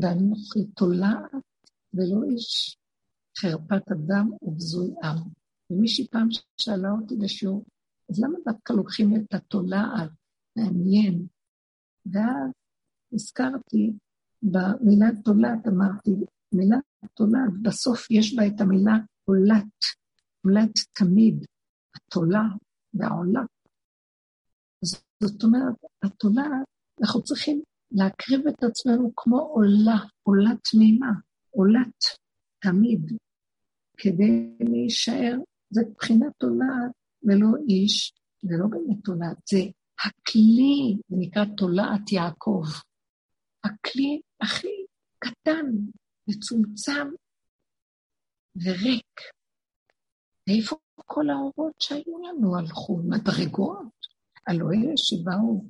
ואנוכי תולעת ולא איש חרפת אדם ובזוי עם. ומישהי פעם שאלה אותי בשיעור, אז למה דווקא לוקחים את התולעת? מעניין. ואז הזכרתי, במילה תולעת אמרתי, מילה תולעת, בסוף יש בה את המילה עולת, עולת תמיד, התולה והעולה. זאת אומרת, התולעת, אנחנו צריכים להקריב את עצמנו כמו עולה, עולה תמימה, עולת תמיד, כדי להישאר זה מבחינת תולעת ולא איש, זה לא באמת תולעת, זה הכלי, זה נקרא תולעת יעקב. הכלי הכי קטן, מצומצם וריק. ואיפה כל האורות שהיו לנו הלכו? מדרגות. הלוא אלה שבאו,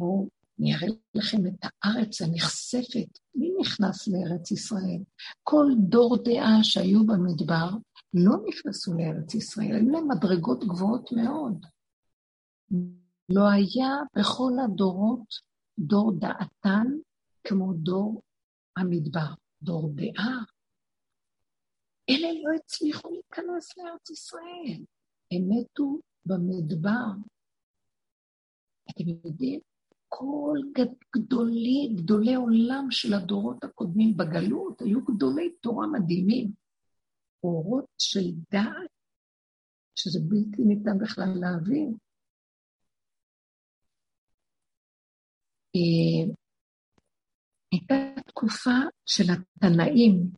בואו אני אראה לכם את הארץ הנכספת. מי נכנס לארץ ישראל? כל דור דעה שהיו במדבר, לא נכנסו לארץ ישראל, היו להם מדרגות גבוהות מאוד. לא היה בכל הדורות דור דעתן כמו דור המדבר, דור דעה. אלה לא הצליחו להיכנס לארץ ישראל, הם מתו במדבר. אתם יודעים, כל גדולי, גדולי עולם של הדורות הקודמים בגלות היו גדולי תורה מדהימים. אורות של דעת, שזה בלתי ניתן בכלל להבין. אה, הייתה תקופה של התנאים,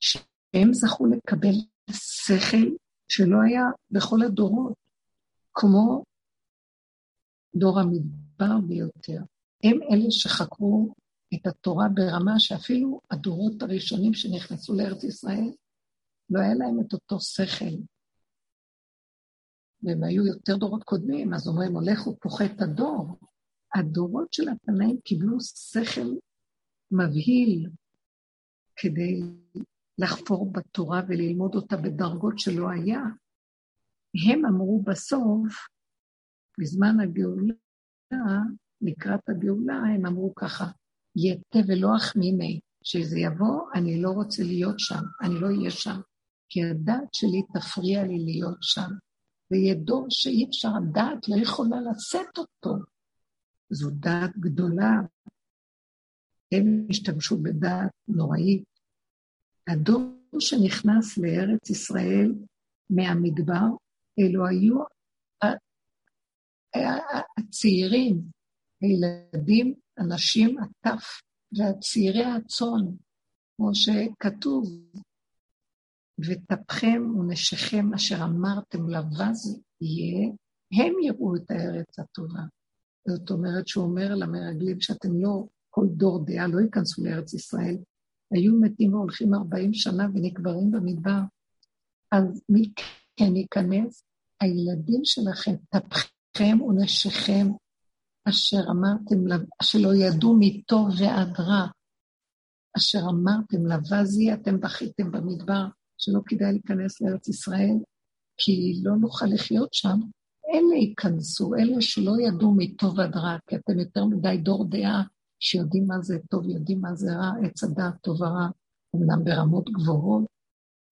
שהם זכו לקבל שכל שלא היה בכל הדורות, כמו דור המדבר ביותר. הם אלה שחקרו את התורה ברמה שאפילו הדורות הראשונים שנכנסו לארץ ישראל, לא היה להם את אותו שכל. והם היו יותר דורות קודמים, אז אומרים, הולך ופוחת הדור. הדורות של התנאים קיבלו שכל מבהיל כדי לחפור בתורה וללמוד אותה בדרגות שלא היה. הם אמרו בסוף, בזמן הגאולה, לקראת הגאולה, הם אמרו ככה, יתה ולא אחמימי, שזה יבוא, אני לא רוצה להיות שם, אני לא אהיה שם, כי הדעת שלי תפריע לי להיות שם. ויהיה דור שאי אפשר, הדעת לא יכולה לשאת אותו. זו דעת גדולה. הם השתמשו בדעת נוראית. הדור שנכנס לארץ ישראל מהמדבר, אלו היו הצעירים, הילדים, הנשים, הטף והצעירי הצאן, כמו שכתוב, וטפכם ונשיכם אשר אמרתם לבז יהיה, הם יראו את הארץ הטובה. זאת אומרת שהוא אומר למרגלים שאתם לא, כל דור דעה לא ייכנסו לארץ ישראל, היו מתים והולכים 40 שנה ונקברים במדבר. אז מי כן ייכנס? הילדים שלכם, טפכם ונשיכם, אשר אמרתם, שלא ידעו מטוב ועד רע, אשר אמרתם לבזי, אתם בכיתם במדבר, שלא כדאי להיכנס לארץ ישראל, כי לא נוכל לחיות שם, אלה ייכנסו, אלה שלא ידעו מטוב עד רע, כי אתם יותר מדי דור דעה שיודעים מה זה טוב, יודעים מה זה רע, עץ הדעת טוב ורע, אמנם ברמות גבוהות,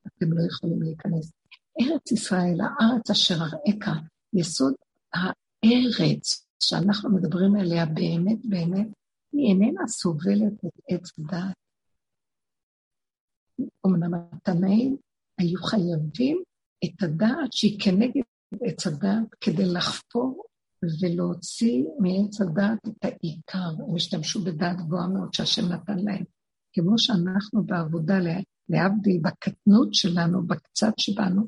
אתם לא יכולים להיכנס. ארץ ישראל, הארץ אשר אראך, יסוד הארץ שאנחנו מדברים עליה באמת באמת, היא איננה סובלת את עץ הדעת. אמנם התנאים היו חייבים את הדעת שהיא כנגד עץ הדעת כדי לחפור ולהוציא מעץ הדעת את העיקר. הם השתמשו בדעת גבוהה מאוד שהשם נתן להם. כמו שאנחנו בעבודה, להבדיל, בקטנות שלנו, בקצת שבנו,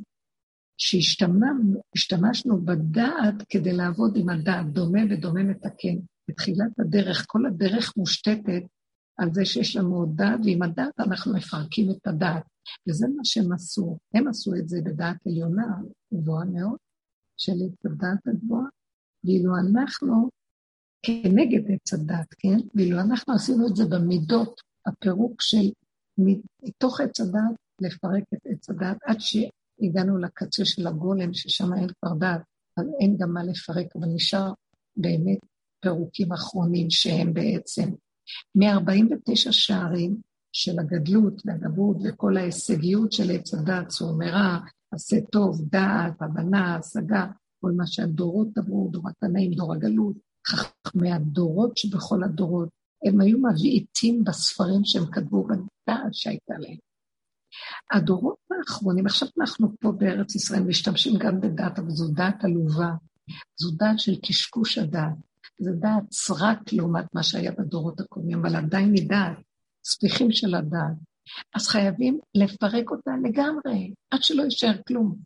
שהשתמשנו בדעת כדי לעבוד עם הדעת, דומה ודומה מתקן. בתחילת הדרך, כל הדרך מושתתת על זה שיש לנו עוד דעת, ועם הדעת אנחנו מפרקים את הדעת. וזה מה שהם עשו. הם עשו את זה בדעת עליונה, גבוהה מאוד, של עץ הדעת הגבוהה, ואילו אנחנו כנגד עץ הדעת, כן? ואילו אנחנו עשינו את זה במידות, הפירוק של מתוך עץ הדעת, לפרק את עץ הדעת, עד שהגענו לקצה של הגולם, ששם אין כבר דעת, אז אין גם מה לפרק, אבל נשאר באמת פירוקים אחרונים שהם בעצם מ-49 שערים של הגדלות והגבות וכל ההישגיות של עץ הדת, צור מרע, עשה טוב, דעת, הבנה, השגה, כל מה שהדורות עברו, דור התנאים, דור הגלות, חכמי הדורות שבכל הדורות, הם היו מבעיטים בספרים שהם כתבו בדעת שהייתה להם. הדורות האחרונים, עכשיו אנחנו פה בארץ ישראל משתמשים גם בדעת, אבל זו דעת עלובה, זו דעת של קשקוש הדעת. זה דעת סרק לעומת מה שהיה בדורות הקודמים, אבל עדיין היא דעת, ספיחים של הדעת. אז חייבים לפרק אותה לגמרי, עד שלא יישאר כלום.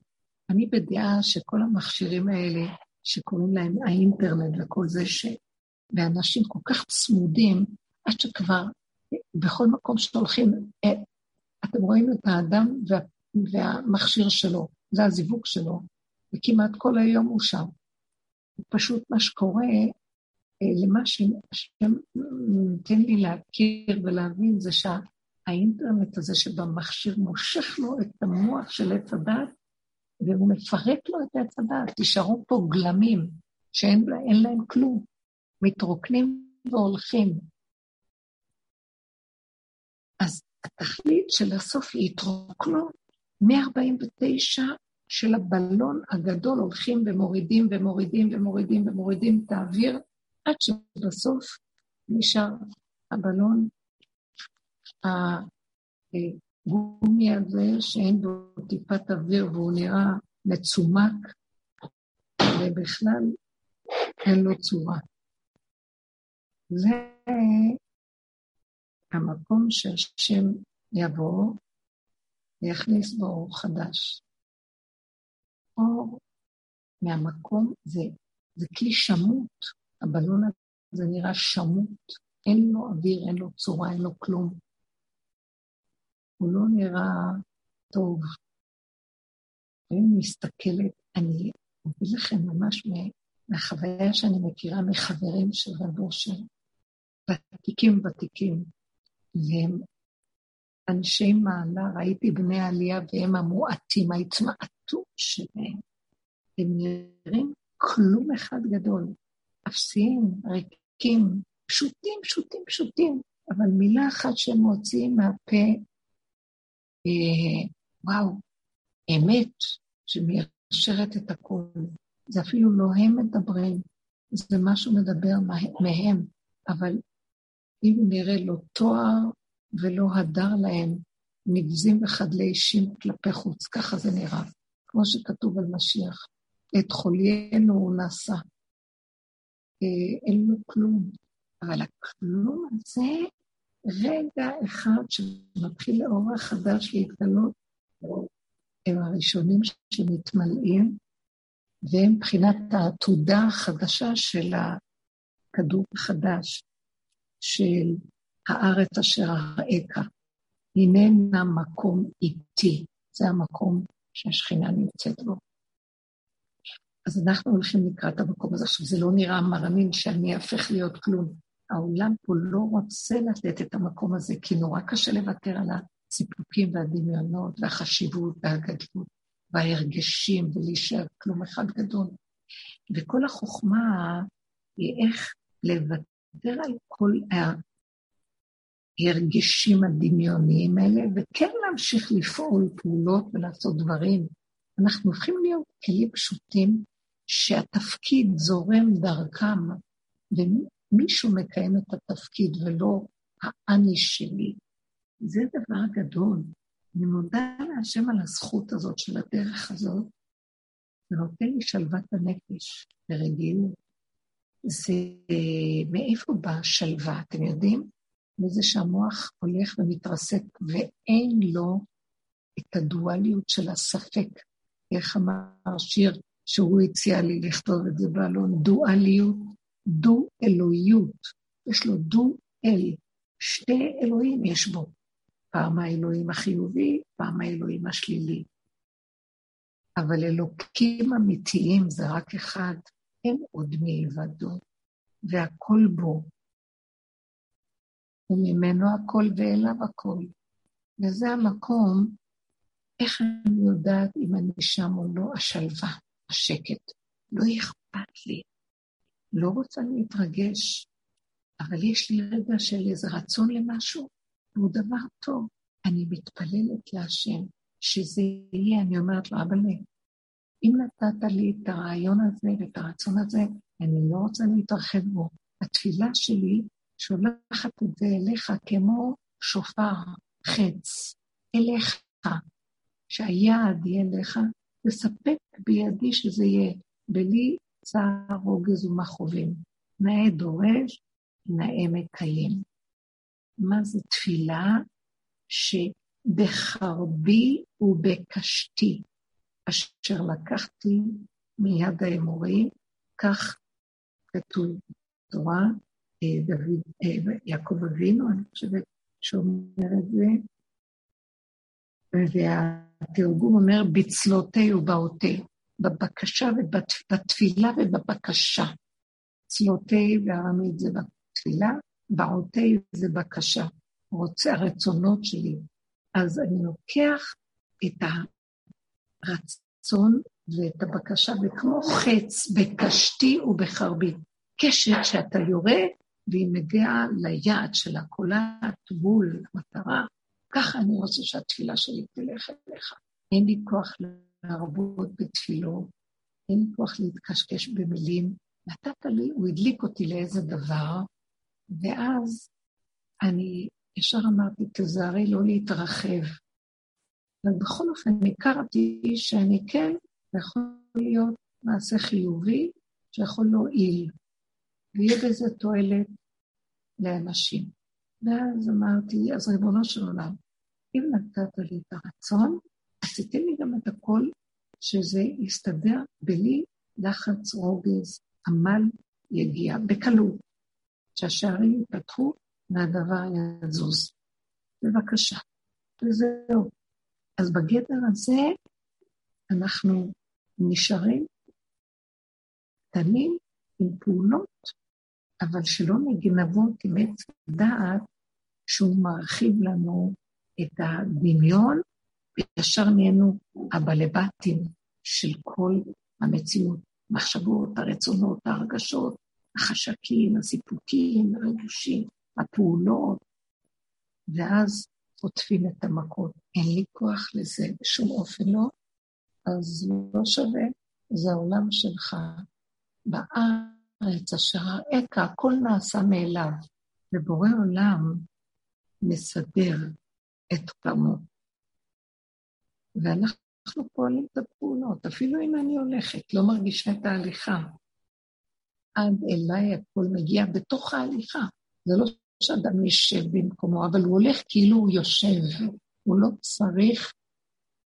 אני בדעה שכל המכשירים האלה, שקוראים להם האינטרנט וכל זה, ש... ואנשים כל כך צמודים, עד שכבר בכל מקום שהולכים, אה, אתם רואים את האדם וה... והמכשיר שלו, זה הזיווג שלו, וכמעט כל היום הוא שם. פשוט מה שקורה, למה שהשם נותן לי להכיר ולהבין זה שהאינטרנט הזה שבמכשיר מושך לו את המוח של עץ הדת, והוא מפרק לו את עץ הדת. תישארו פה גלמים שאין להם כלום, מתרוקנים והולכים. התכלית של הסוף היא התרוקנות. 149 של הבלון הגדול הולכים ומורידים ומורידים ומורידים ומורידים את האוויר, עד שבסוף נשאר הבלון, הגומי הזה שאין בו טיפת אוויר והוא נראה מצומק, ובכלל אין לו צורה. זה המקום שהשם יבוא ויכניס בו אור חדש. אור מהמקום, זה, זה כלי שמוט, הבלון הזה נראה שמוט, אין לו אוויר, אין לו צורה, אין לו כלום. הוא לא נראה טוב. אני מסתכלת, אני אביא לכם ממש מהחוויה שאני מכירה מחברים של רב אושר, ותיקים ותיקים, והם אנשי מעלה, ראיתי בני עלייה והם המועטים, ההתמעטות שלהם. הם נראים כלום אחד גדול, אפסיים, ריקים, פשוטים, פשוטים, פשוטים, אבל מילה אחת שהם מוציאים מהפה, אה, וואו, אמת שמיישרת את הכול. זה אפילו לא הם מדברים, זה משהו מדבר מהם, אבל אם נראה לו תואר ולא הדר להם, נבזים וחדלי אישים כלפי חוץ, ככה זה נראה, כמו שכתוב על משיח. את חוליינו הוא נעשה. אה, אין לו כלום. אבל הכלום הזה, רגע אחד שמתחיל לאור החדש להתגלות, הם הראשונים שמתמלאים, והם מבחינת העתודה החדשה של הכדור החדש, של הארץ אשר אראך. הננה מקום איתי, זה המקום שהשכינה נמצאת בו. אז אנחנו הולכים לקראת המקום הזה. עכשיו, זה לא נראה מרנין שאני אהפך להיות כלום. העולם פה לא רוצה לתת את המקום הזה, כי נורא קשה לוותר על הסיפוקים והדמיונות והחשיבות והגדלות וההרגשים ולהישאר כלום אחד גדול. וכל החוכמה היא איך לוותר על כל ההרגשים הדמיוניים האלה, וכן להמשיך לפעול פעולות ולעשות דברים. אנחנו הופכים להיות כלים פשוטים שהתפקיד זורם דרכם, ומישהו מקיים את התפקיד ולא האני שלי. זה דבר גדול. אני מודה להשם על הזכות הזאת של הדרך הזאת, זה נותן לי שלוות הנפש ורגילות. זה מאיפה באה שלווה, אתם יודעים? מזה שהמוח הולך ומתרסק ואין לו את הדואליות של הספק. איך אמר שיר שהוא הציע לי לכתוב את זה באלון, דואליות, דו-אלוהיות. יש לו דו-אל, שתי אלוהים יש בו. פעם האלוהים החיובי, פעם האלוהים השלילי. אבל אלוקים אמיתיים זה רק אחד, אין עוד מלבדו, והכל בו. וממנו הכל ואליו הכל. וזה המקום, איך אני יודעת אם אני שם או לא, השלווה. השקט. לא אכפת לי. לא רוצה להתרגש, אבל יש לי רגע של איזה רצון למשהו, והוא דבר טוב. אני מתפללת להשם שזה יהיה, אני אומרת לו, אבל אם נתת לי את הרעיון הזה ואת הרצון הזה, אני לא רוצה להתרחב בו. התפילה שלי שולחת את זה אליך כמו שופר, חץ, אליך, שהיעד יהיה לך, לספק בידי שזה יהיה, בלי צער, רוגז ומכאובים. נאה דורש, נאה מקיים. מה זה תפילה? שבחרבי ובקשתי, אשר לקחתי מיד האמורי, כך כתוב בתורה, אה, דוד, אה, יעקב אבינו, אני חושבת שאומר את זה, וה... התרגום אומר בצלותי ובאותי, בבקשה ובתפילה ובבקשה. צלותי בארמית זה בתפילה, בעותי זה בקשה. רוצה הרצונות שלי. אז אני לוקח את הרצון ואת הבקשה, וכמו חץ בקשתי ובחרבי. קשת שאתה יורה והיא מגיעה ליעד שלה, קולעת בול, מטרה, ככה אני רוצה שהתפילה שלי תלך אליך. אין לי כוח להרבות בתפילות, אין לי כוח להתקשקש במילים. נתת לי, הוא הדליק אותי לאיזה דבר, ואז אני ישר אמרתי, תזהרי לא להתרחב. אבל בכל אופן, הכרתי שאני כן, יכול להיות מעשה חיובי שיכול להועיל, ויהיה בזה תועלת לאנשים. ואז אמרתי, אז ריבונו של עולם, אם נתת לי את הרצון, אז תיתן לי גם את הכל, שזה יסתדר בלי לחץ, רוגז, עמל יגיע, בקלות. שהשערים ייפתחו והדבר יזוז. בבקשה. וזהו. אז בגדר הזה אנחנו נשארים קטנים עם פעולות, אבל שלא נגנבות עם עץ דעת שהוא מרחיב לנו את הדמיון, וישר נהיינו הבלבטים של כל המציאות, מחשבות, הרצונות, ההרגשות, החשקים, הסיפוקים, הרגושים, הפעולות, ואז חוטפים את המכות. אין לי כוח לזה בשום אופן לא, אז לא שווה, זה העולם שלך. בארץ אשר אראך, הכל נעשה מאליו, ובורא עולם מסדר את עולמו. ואנחנו פועלים את הפעולות, אפילו אם אני הולכת, לא מרגישה את ההליכה. עד אליי הכל מגיע בתוך ההליכה. זה לא שאדם יושב במקומו, אבל הוא הולך כאילו הוא יושב, הוא לא צריך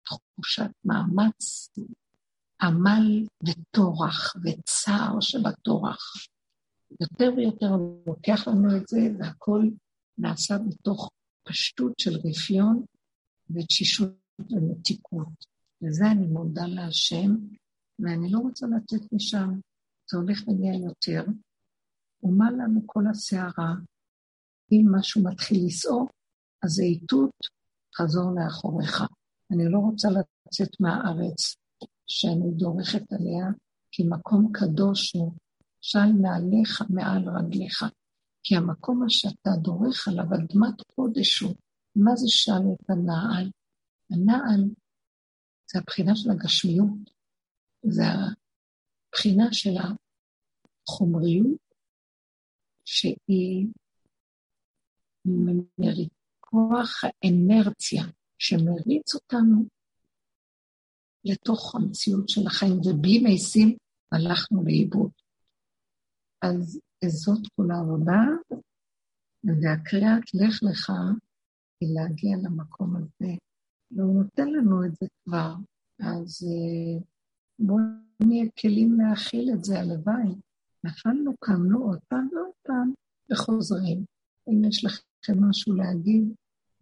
תחושת מאמץ, עמל וטורח וצער שבטורח. יותר ויותר הוא לוקח לנו את זה, והכל נעשה בתוך פשטות של רפיון ותשישות ומתיקות. וזה אני מודה להשם, ואני לא רוצה לצאת משם. זה הולך ונהיה יותר. ומה לנו כל הסערה? אם משהו מתחיל לסעור, אז זה איתות, חזור לאחוריך. אני לא רוצה לצאת מהארץ שאני דורכת עליה, כי מקום קדוש הוא, של מעליך מעל רגליך. כי המקום שאתה דורך עליו, אדמת קודש הוא. מה זה של את הנעל? הנעל זה הבחינה של הגשמיות, זה הבחינה של החומריות, שהיא כוח האנרציה שמריץ אותנו לתוך המציאות של החיים, ובלי מייסים הלכנו לאיבוד. אז זאת כל העבודה, והקריאת לך לך היא להגיע למקום הזה. והוא נותן לנו את זה כבר, אז אה, בואו נהיה כלים להכיל את זה, הלוואי. נפלנו, קמנו עוד פעם ועוד פעם, וחוזרים. אם יש לכם משהו להגיד,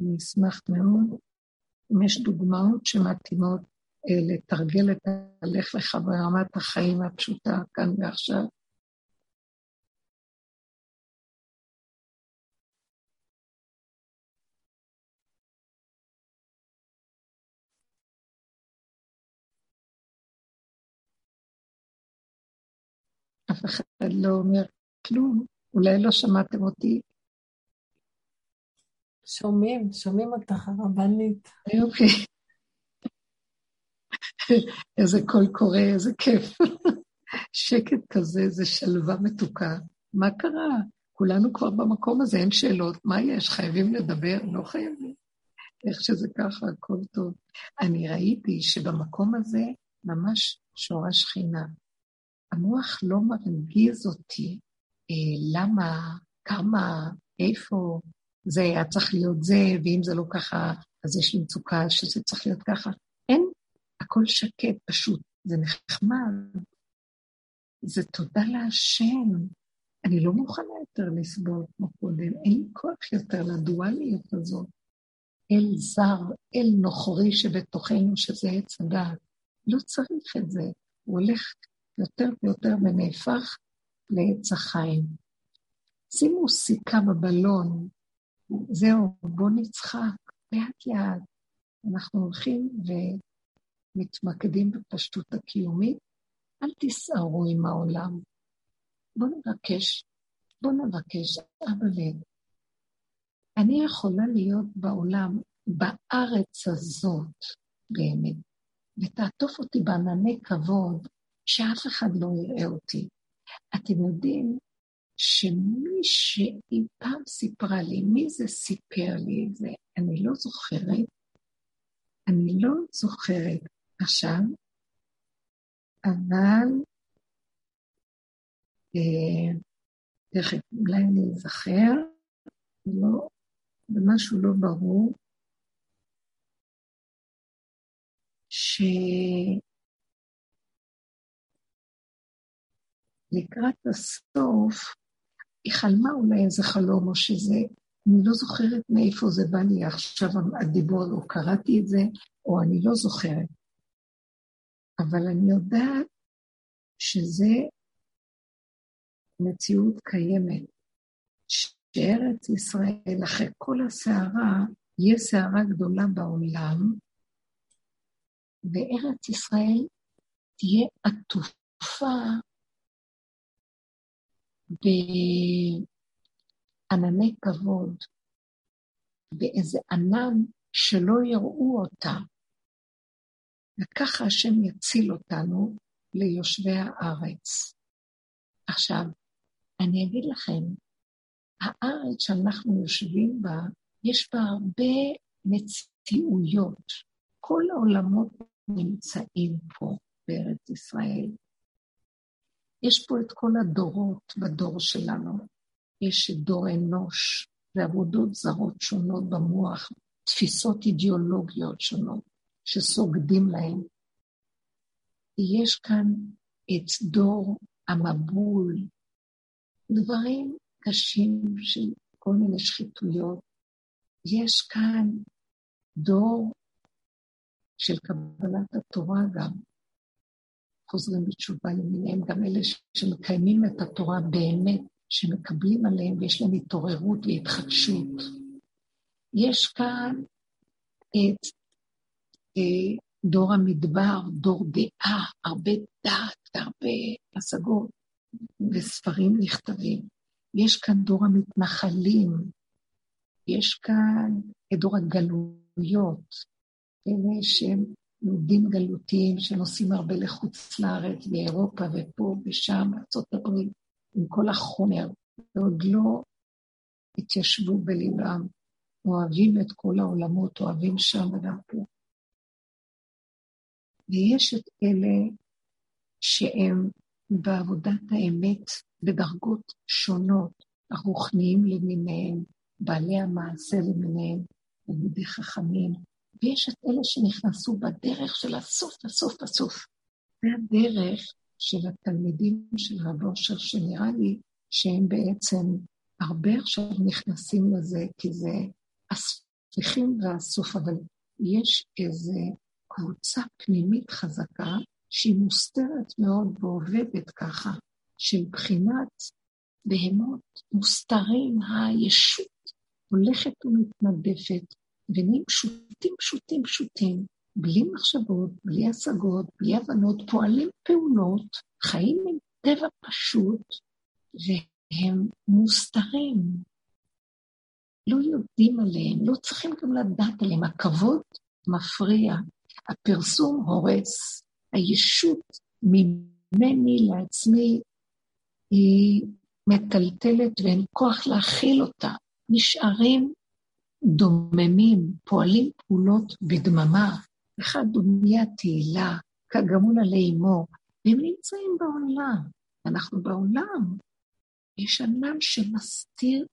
אני אשמח מאוד. אם יש דוגמאות שמתאימות אה, לתרגל את הלך לך ברמת החיים הפשוטה כאן ועכשיו. אף אחד לא אומר כלום, אולי לא שמעתם אותי. שומעים, שומעים אותך, הרבנית. יופי. איזה קול קורא, איזה כיף. שקט כזה, איזה שלווה מתוקה. מה קרה? כולנו כבר במקום הזה, אין שאלות. מה יש? חייבים לדבר? לא חייבים. איך שזה ככה, הכל טוב. אני ראיתי שבמקום הזה ממש שורה שכינה. המוח לא מרגיז אותי אה, למה, כמה, איפה, זה היה צריך להיות זה, ואם זה לא ככה, אז יש לי מצוקה שזה צריך להיות ככה. אין, הכל שקט, פשוט. זה נחמד. זה תודה להשם. אני לא מוכנה יותר לסבול כמו קודם, אין לי כוח יותר לדואליות הזאת. אל זר, אל נוכרי שבתוכנו, שזה עץ הדעת. לא צריך את זה. הוא הולך יותר ויותר ונהפך לעץ החיים. שימו סיכה בבלון, זהו, בואו נצחק, לאט לאט. אנחנו הולכים ומתמקדים בפשטות הקיומית, אל תסערו עם העולם. בואו נבקש, בואו נבקש, אבא לב. אני יכולה להיות בעולם בארץ הזאת, באמת, ותעטוף אותי בענני כבוד, שאף אחד לא יראה אותי. אתם יודעים שמי שאי פעם סיפרה לי, מי זה סיפר לי את זה, אני לא זוכרת, אני לא זוכרת עכשיו, אבל אה, תכף, אולי אני אזכר, לא, זה משהו לא ברור, שלקראת הסוף היא חלמה אולי איזה חלום, או שזה, אני לא זוכרת מאיפה זה בא לי עכשיו הדיבור, או קראתי את זה, או אני לא זוכרת. אבל אני יודעת שזה מציאות קיימת, שארץ ישראל, אחרי כל הסערה, יהיה סערה גדולה בעולם, וארץ ישראל תהיה עטופה בענני כבוד, באיזה ענן שלא יראו אותה. וככה השם יציל אותנו ליושבי הארץ. עכשיו, אני אגיד לכם, הארץ שאנחנו יושבים בה, יש בה הרבה מציאויות. כל העולמות נמצאים פה בארץ ישראל. יש פה את כל הדורות בדור שלנו. יש את דור אנוש ועבודות זרות שונות במוח, תפיסות אידיאולוגיות שונות שסוגדים להם. יש כאן את דור המבול, דברים קשים של כל מיני שחיתויות. יש כאן דור של קבלת התורה גם. חוזרים בתשובה למיניהם, גם אלה שמקיימים את התורה באמת, שמקבלים עליהם ויש להם התעוררות והתחדשות. יש כאן את אה, דור המדבר, דור דעה, הרבה דעת והרבה השגות, וספרים נכתבים. יש כאן דור המתנחלים, יש כאן את דור הגלויות, אלה שהם יהודים גלותיים שנוסעים הרבה לחוץ לארץ, באירופה ופה ושם, ארה"ב, עם כל החומר, ועוד לא התיישבו בליבם, אוהבים את כל העולמות, אוהבים שם וגם פה. ויש את אלה שהם בעבודת האמת בדרגות שונות, הרוחניים למיניהם, בעלי המעשה למיניהם, תלמידי חכמים, ויש את אלה שנכנסו בדרך של הסוף, הסוף, הסוף. זה הדרך של התלמידים של רב אושר, שנראה לי שהם בעצם הרבה עכשיו נכנסים לזה, כי זה הספיחים והסוף, אבל יש איזו קבוצה פנימית חזקה שהיא מוסתרת מאוד ועובדת ככה, של בחינת בהמות מוסתרים, הישות הולכת ומתנדפת, ונהיים פשוטים, פשוטים, פשוטים, בלי מחשבות, בלי השגות, בלי הבנות, פועלים פעולות, חיים עם טבע פשוט, והם מוסתרים. לא יודעים עליהם, לא צריכים גם לדעת עליהם. הכבוד מפריע, הפרסום הורס, הישות ממני לעצמי היא מטלטלת ואין כוח להכיל אותה. נשארים דוממים, פועלים פעולות בדממה. אחד דומיה תהילה, כגמול עלי אמו, והם נמצאים בעולם. אנחנו בעולם. יש ענן שמסתיר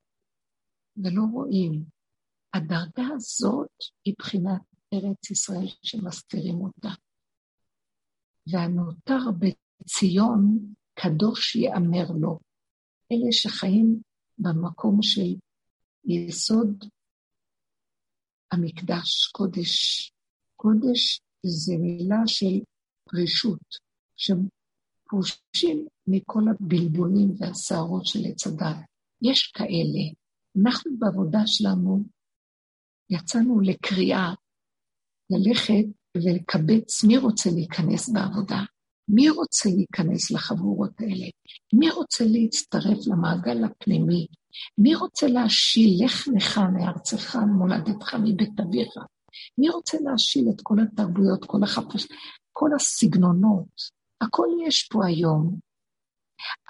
ולא רואים. הדרגה הזאת היא בחינת ארץ ישראל שמסתירים אותה. והנותר בציון, קדוש יאמר לו. אלה שחיים במקום של יסוד המקדש, קודש. קודש זה מילה של רשות, שפרושים מכל הבלבולים והסערות של עץ הדת. יש כאלה. אנחנו בעבודה שלנו יצאנו לקריאה ללכת ולקבץ מי רוצה להיכנס בעבודה, מי רוצה להיכנס לחבורות האלה, מי רוצה להצטרף למעגל הפנימי מי רוצה להשיל, לך מארצך, מולדתך, מבית אביך? מי רוצה להשיל את כל התרבויות, כל החפש, כל הסגנונות? הכל יש פה היום,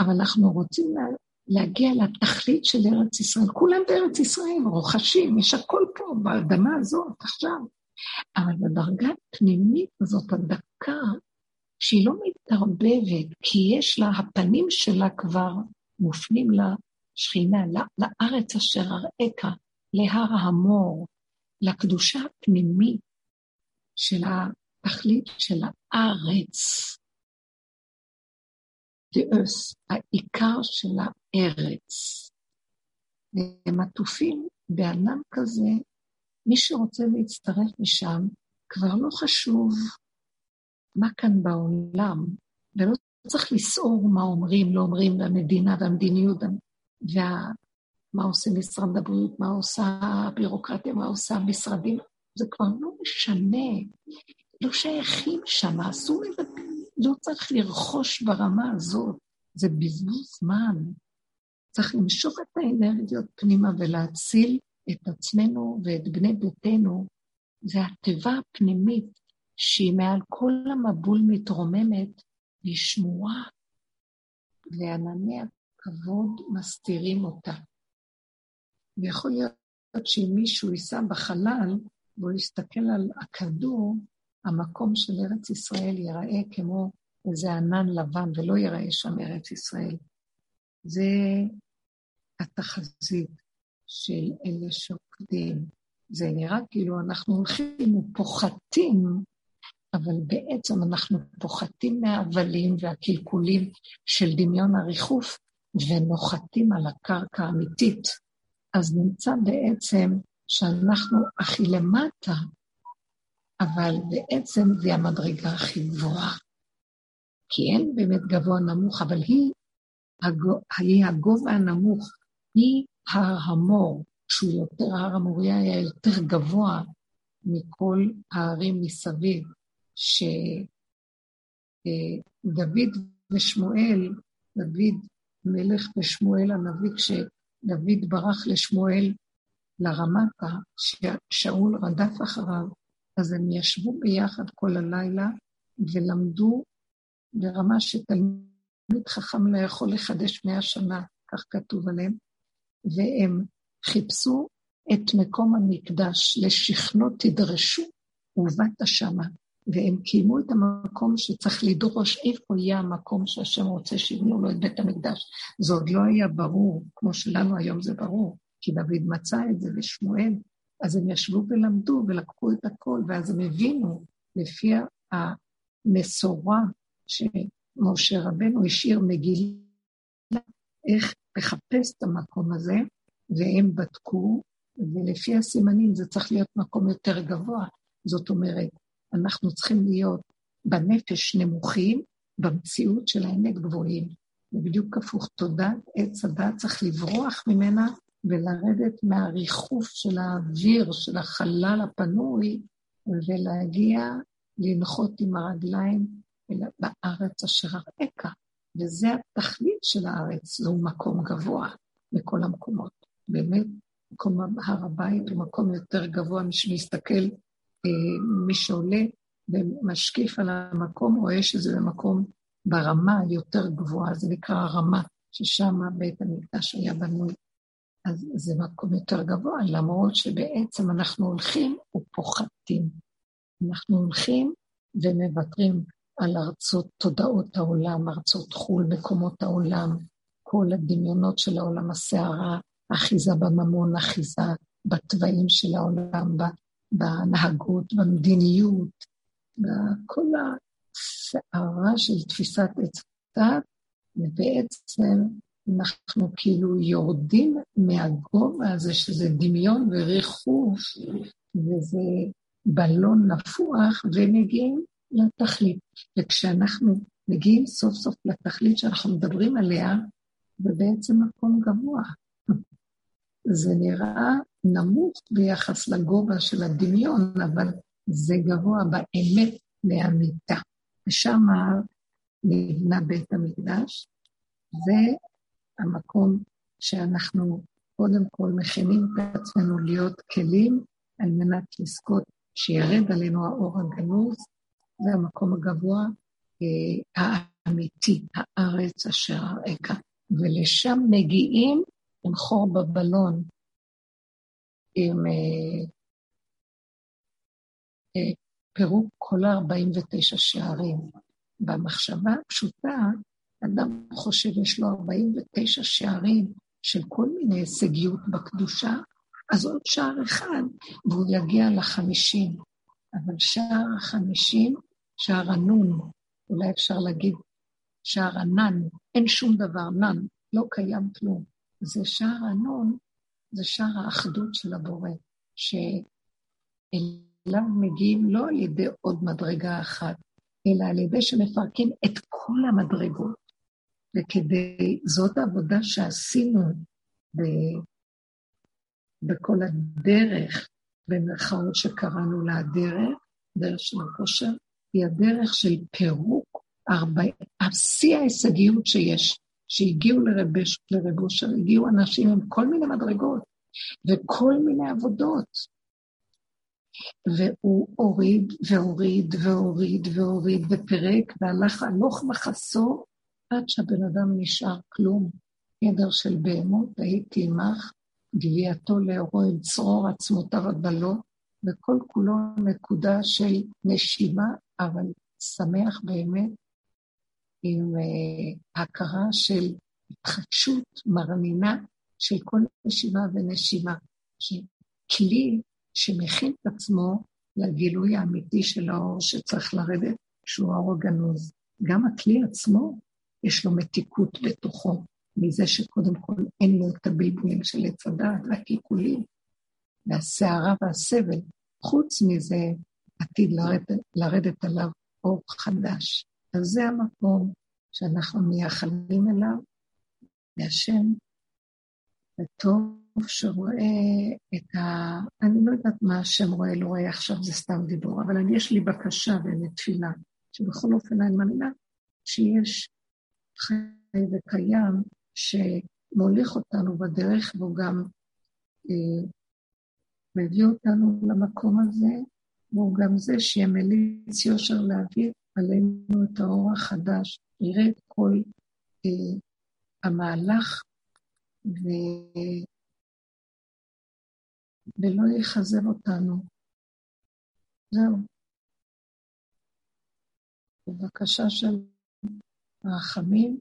אבל אנחנו רוצים לה, להגיע לתכלית של ארץ ישראל. כולם בארץ ישראל, רוחשים, יש הכל פה, באדמה הזאת, עכשיו. אבל בדרגה הפנימית הזאת, הדקה, שהיא לא מתערבבת, כי יש לה, הפנים שלה כבר מופנים לשכינה, לארץ אשר אראך, להר המור, לקדושה הפנימית של התכלית של הארץ. דאוס, העיקר של הארץ. והם עטופים בענן כזה, מי שרוצה להצטרף משם, כבר לא חשוב מה כאן בעולם, ולא צריך לסעור מה אומרים, לא אומרים, והמדינה והמדיניות, ומה עושה משרד הבריאות, מה עושה הבירוקרטיה, מה עושה המשרדים, זה כבר לא משנה, לא שייכים שם, אסור לדבר, לא צריך לרכוש ברמה הזאת, זה בזבוז זמן. צריך למשוך את האנרגיות פנימה ולהציל את עצמנו ואת בני ביתנו. זה התיבה הפנימית שהיא מעל כל המבול מתרוממת, והיא שמועה, וענני הכבוד מסתירים אותה. ויכול להיות שאם מישהו ייסע בחלל והוא יסתכל על הכדור, המקום של ארץ ישראל ייראה כמו איזה ענן לבן, ולא ייראה שם ארץ ישראל. זה התחזית של אלה שוקדים. זה נראה כאילו אנחנו הולכים ופוחתים, אבל בעצם אנחנו פוחתים מההבלים והקלקולים של דמיון הריחוף, ונוחתים על הקרקע האמיתית. אז נמצא בעצם שאנחנו הכי למטה, אבל בעצם זה המדרגה הכי גבוהה. כי אין באמת גבוה נמוך, אבל היא, הגו, היא הגובה הנמוך, היא הר המור, שהוא יותר, הר המוריה היה יותר גבוה מכל הערים מסביב, שדוד ושמואל, דוד מלך ושמואל הנביא, כשדוד ברח לשמואל לרמתה, ששאול רדף אחריו, אז הם ישבו ביחד כל הלילה ולמדו ברמה שתלמיד חכם לא יכול לחדש מאה שנה, כך כתוב עליהם, והם חיפשו את מקום המקדש, לשכנו תדרשו ובאת שמה. והם קיימו את המקום שצריך לדרוש איפה יהיה המקום שהשם רוצה שיבנו לו את בית המקדש. זה עוד לא היה ברור, כמו שלנו היום זה ברור, כי דוד מצא את זה ושמואל, אז הם ישבו ולמדו ולקחו את הכל, ואז הם הבינו, לפי המסורה שמשה רבנו השאיר מגילה, איך לחפש את המקום הזה, והם בדקו, ולפי הסימנים זה צריך להיות מקום יותר גבוה. זאת אומרת, אנחנו צריכים להיות בנפש נמוכים, במציאות של האמת גבוהים. זה בדיוק הפוך. תודעת עץ הדת צריך לברוח ממנה ולרדת מהריחוף של האוויר, של החלל הפנוי, ולהגיע לנחות עם הרגליים בארץ אשר אראך. וזה התכלית של הארץ, זהו מקום גבוה מכל המקומות. באמת, מקום הר הבית הוא מקום יותר גבוה משמסתכל מי שעולה ומשקיף על המקום, רואה שזה מקום ברמה יותר גבוהה, זה נקרא הרמה, ששם בית המקדש היה בנוי. אז זה מקום יותר גבוה, למרות שבעצם אנחנו הולכים ופוחתים. אנחנו הולכים ומוותרים על ארצות תודעות העולם, ארצות חו"ל, מקומות העולם, כל הדמיונות של העולם, הסערה, אחיזה בממון, אחיזה בתוואים של העולם, בהנהגות, במדיניות, בכל הסערה של תפיסת עץ דת, ובעצם אנחנו כאילו יורדים מהגובה הזה, שזה דמיון וריחוף, וזה בלון נפוח, ומגיעים לתכלית. וכשאנחנו מגיעים סוף סוף לתכלית שאנחנו מדברים עליה, זה בעצם מקום גבוה. זה נראה נמוך ביחס לגובה של הדמיון, אבל זה גבוה באמת לאמיתה. ושם נבנה בית המקדש, זה המקום שאנחנו קודם כל מכינים את עצמנו להיות כלים על מנת לזכות שירד עלינו האור הגנוז, זה המקום הגבוה אה, האמיתי, הארץ אשר הרקע. ולשם מגיעים עם חור בבלון, עם אה, אה, פירוק כל ה-49 שערים. במחשבה הפשוטה, אדם חושב יש לו 49 שערים של כל מיני הישגיות בקדושה, אז עוד שער אחד והוא יגיע לחמישים. אבל שער החמישים, שער הנון, אולי אפשר להגיד שער הנן, אין שום דבר, נן, לא קיים כלום. זה שער הנון, זה שער האחדות של הבורא, שאליו מגיעים לא על ידי עוד מדרגה אחת, אלא על ידי שמפרקים את כל המדרגות. וכדי, זאת העבודה שעשינו ב, בכל הדרך, במרכאות שקראנו לה הדרך, דרך של הכושר, היא הדרך של פירוק, שיא ההישגיות שיש, שהגיעו לרבש, לרבושר, הגיעו אנשים עם כל מיני מדרגות וכל מיני עבודות. והוא הוריד והוריד והוריד והוריד ופירק והלך הלוך בחסור עד שהבן אדם נשאר כלום. ידר של בהמות, הייתי עמך, גווייתו לאורו עם צרור עצמותיו הדלות, וכל כולו נקודה של נשימה, אבל שמח באמת עם uh, הכרה של התחדשות מרנינה של כל נשימה ונשימה. כלי שמכין את עצמו לגילוי האמיתי של האור שצריך לרדת, שהוא האור הגנוז. גם הכלי עצמו, יש לו מתיקות בתוכו, מזה שקודם כל אין לו את הבלבולים של עץ הדעת והקלקולים, והסערה והסבל. חוץ מזה, עתיד לרדת, לרדת עליו אור חדש. אז זה המקום שאנחנו מייחלים אליו, מהשם, וטוב שרואה את ה... אני לא יודעת מה השם רואה, לא רואה עכשיו, זה סתם דיבור, אבל אני, יש לי בקשה ותפילה, שבכל אופן אני מאמינה שיש חי וקיים שמוליך אותנו בדרך, והוא גם אה, מביא אותנו למקום הזה, והוא גם זה שיהיה מליץ יושר להביא עלינו את האור החדש, יראה את כל אה, המהלך ו... ולא יכזב אותנו. זהו. בבקשה של רחמים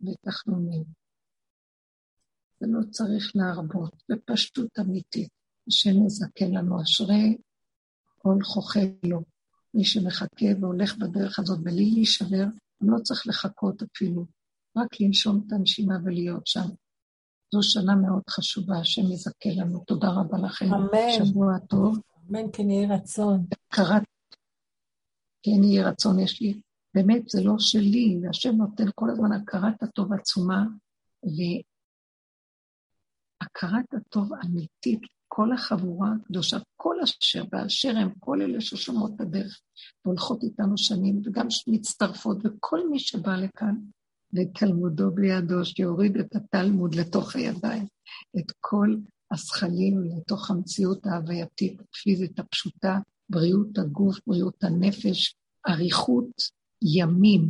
ותחנונים. ולא צריך להרבות, בפשטות אמיתית. השם יזכה לנו אשרי כל לו. מי שמחכה והולך בדרך הזאת בלי להישבר, לא צריך לחכות אפילו, רק לנשום את הנשימה ולהיות שם. זו שנה מאוד חשובה, השם יזכה לנו. תודה רבה לכם. אמן. שבוע טוב. אמן, כן יהי רצון. קראת, כן יהי רצון, יש לי, באמת זה לא שלי, והשם נותן כל הזמן הכרת הטוב עצומה, והכרת הטוב אמיתית, כל החבורה הקדושה, כל אשר באשר הם, כל אלה ששומעות את הדרך והולכות איתנו שנים, וגם מצטרפות, וכל מי שבא לכאן, ותלמודו בידו, שיוריד את התלמוד לתוך הידיים, את כל הזכלים לתוך המציאות ההווייתית, הפיזית הפשוטה, בריאות הגוף, בריאות הנפש, אריכות ימים.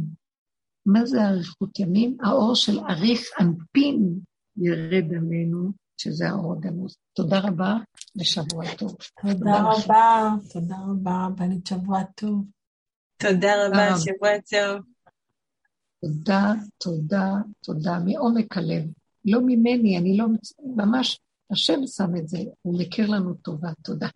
מה זה אריכות ימים? האור של אריך אנפין ירד עלינו, שזה האור הגנוז. תודה רבה ושבוע טוב. תודה רבה, תודה רבה, בנית שבוע טוב. תודה רבה, שבוע טוב. תודה, תודה, תודה, מעומק הלב. לא ממני, אני לא, ממש, השם שם את זה, הוא מכיר לנו טובה, תודה.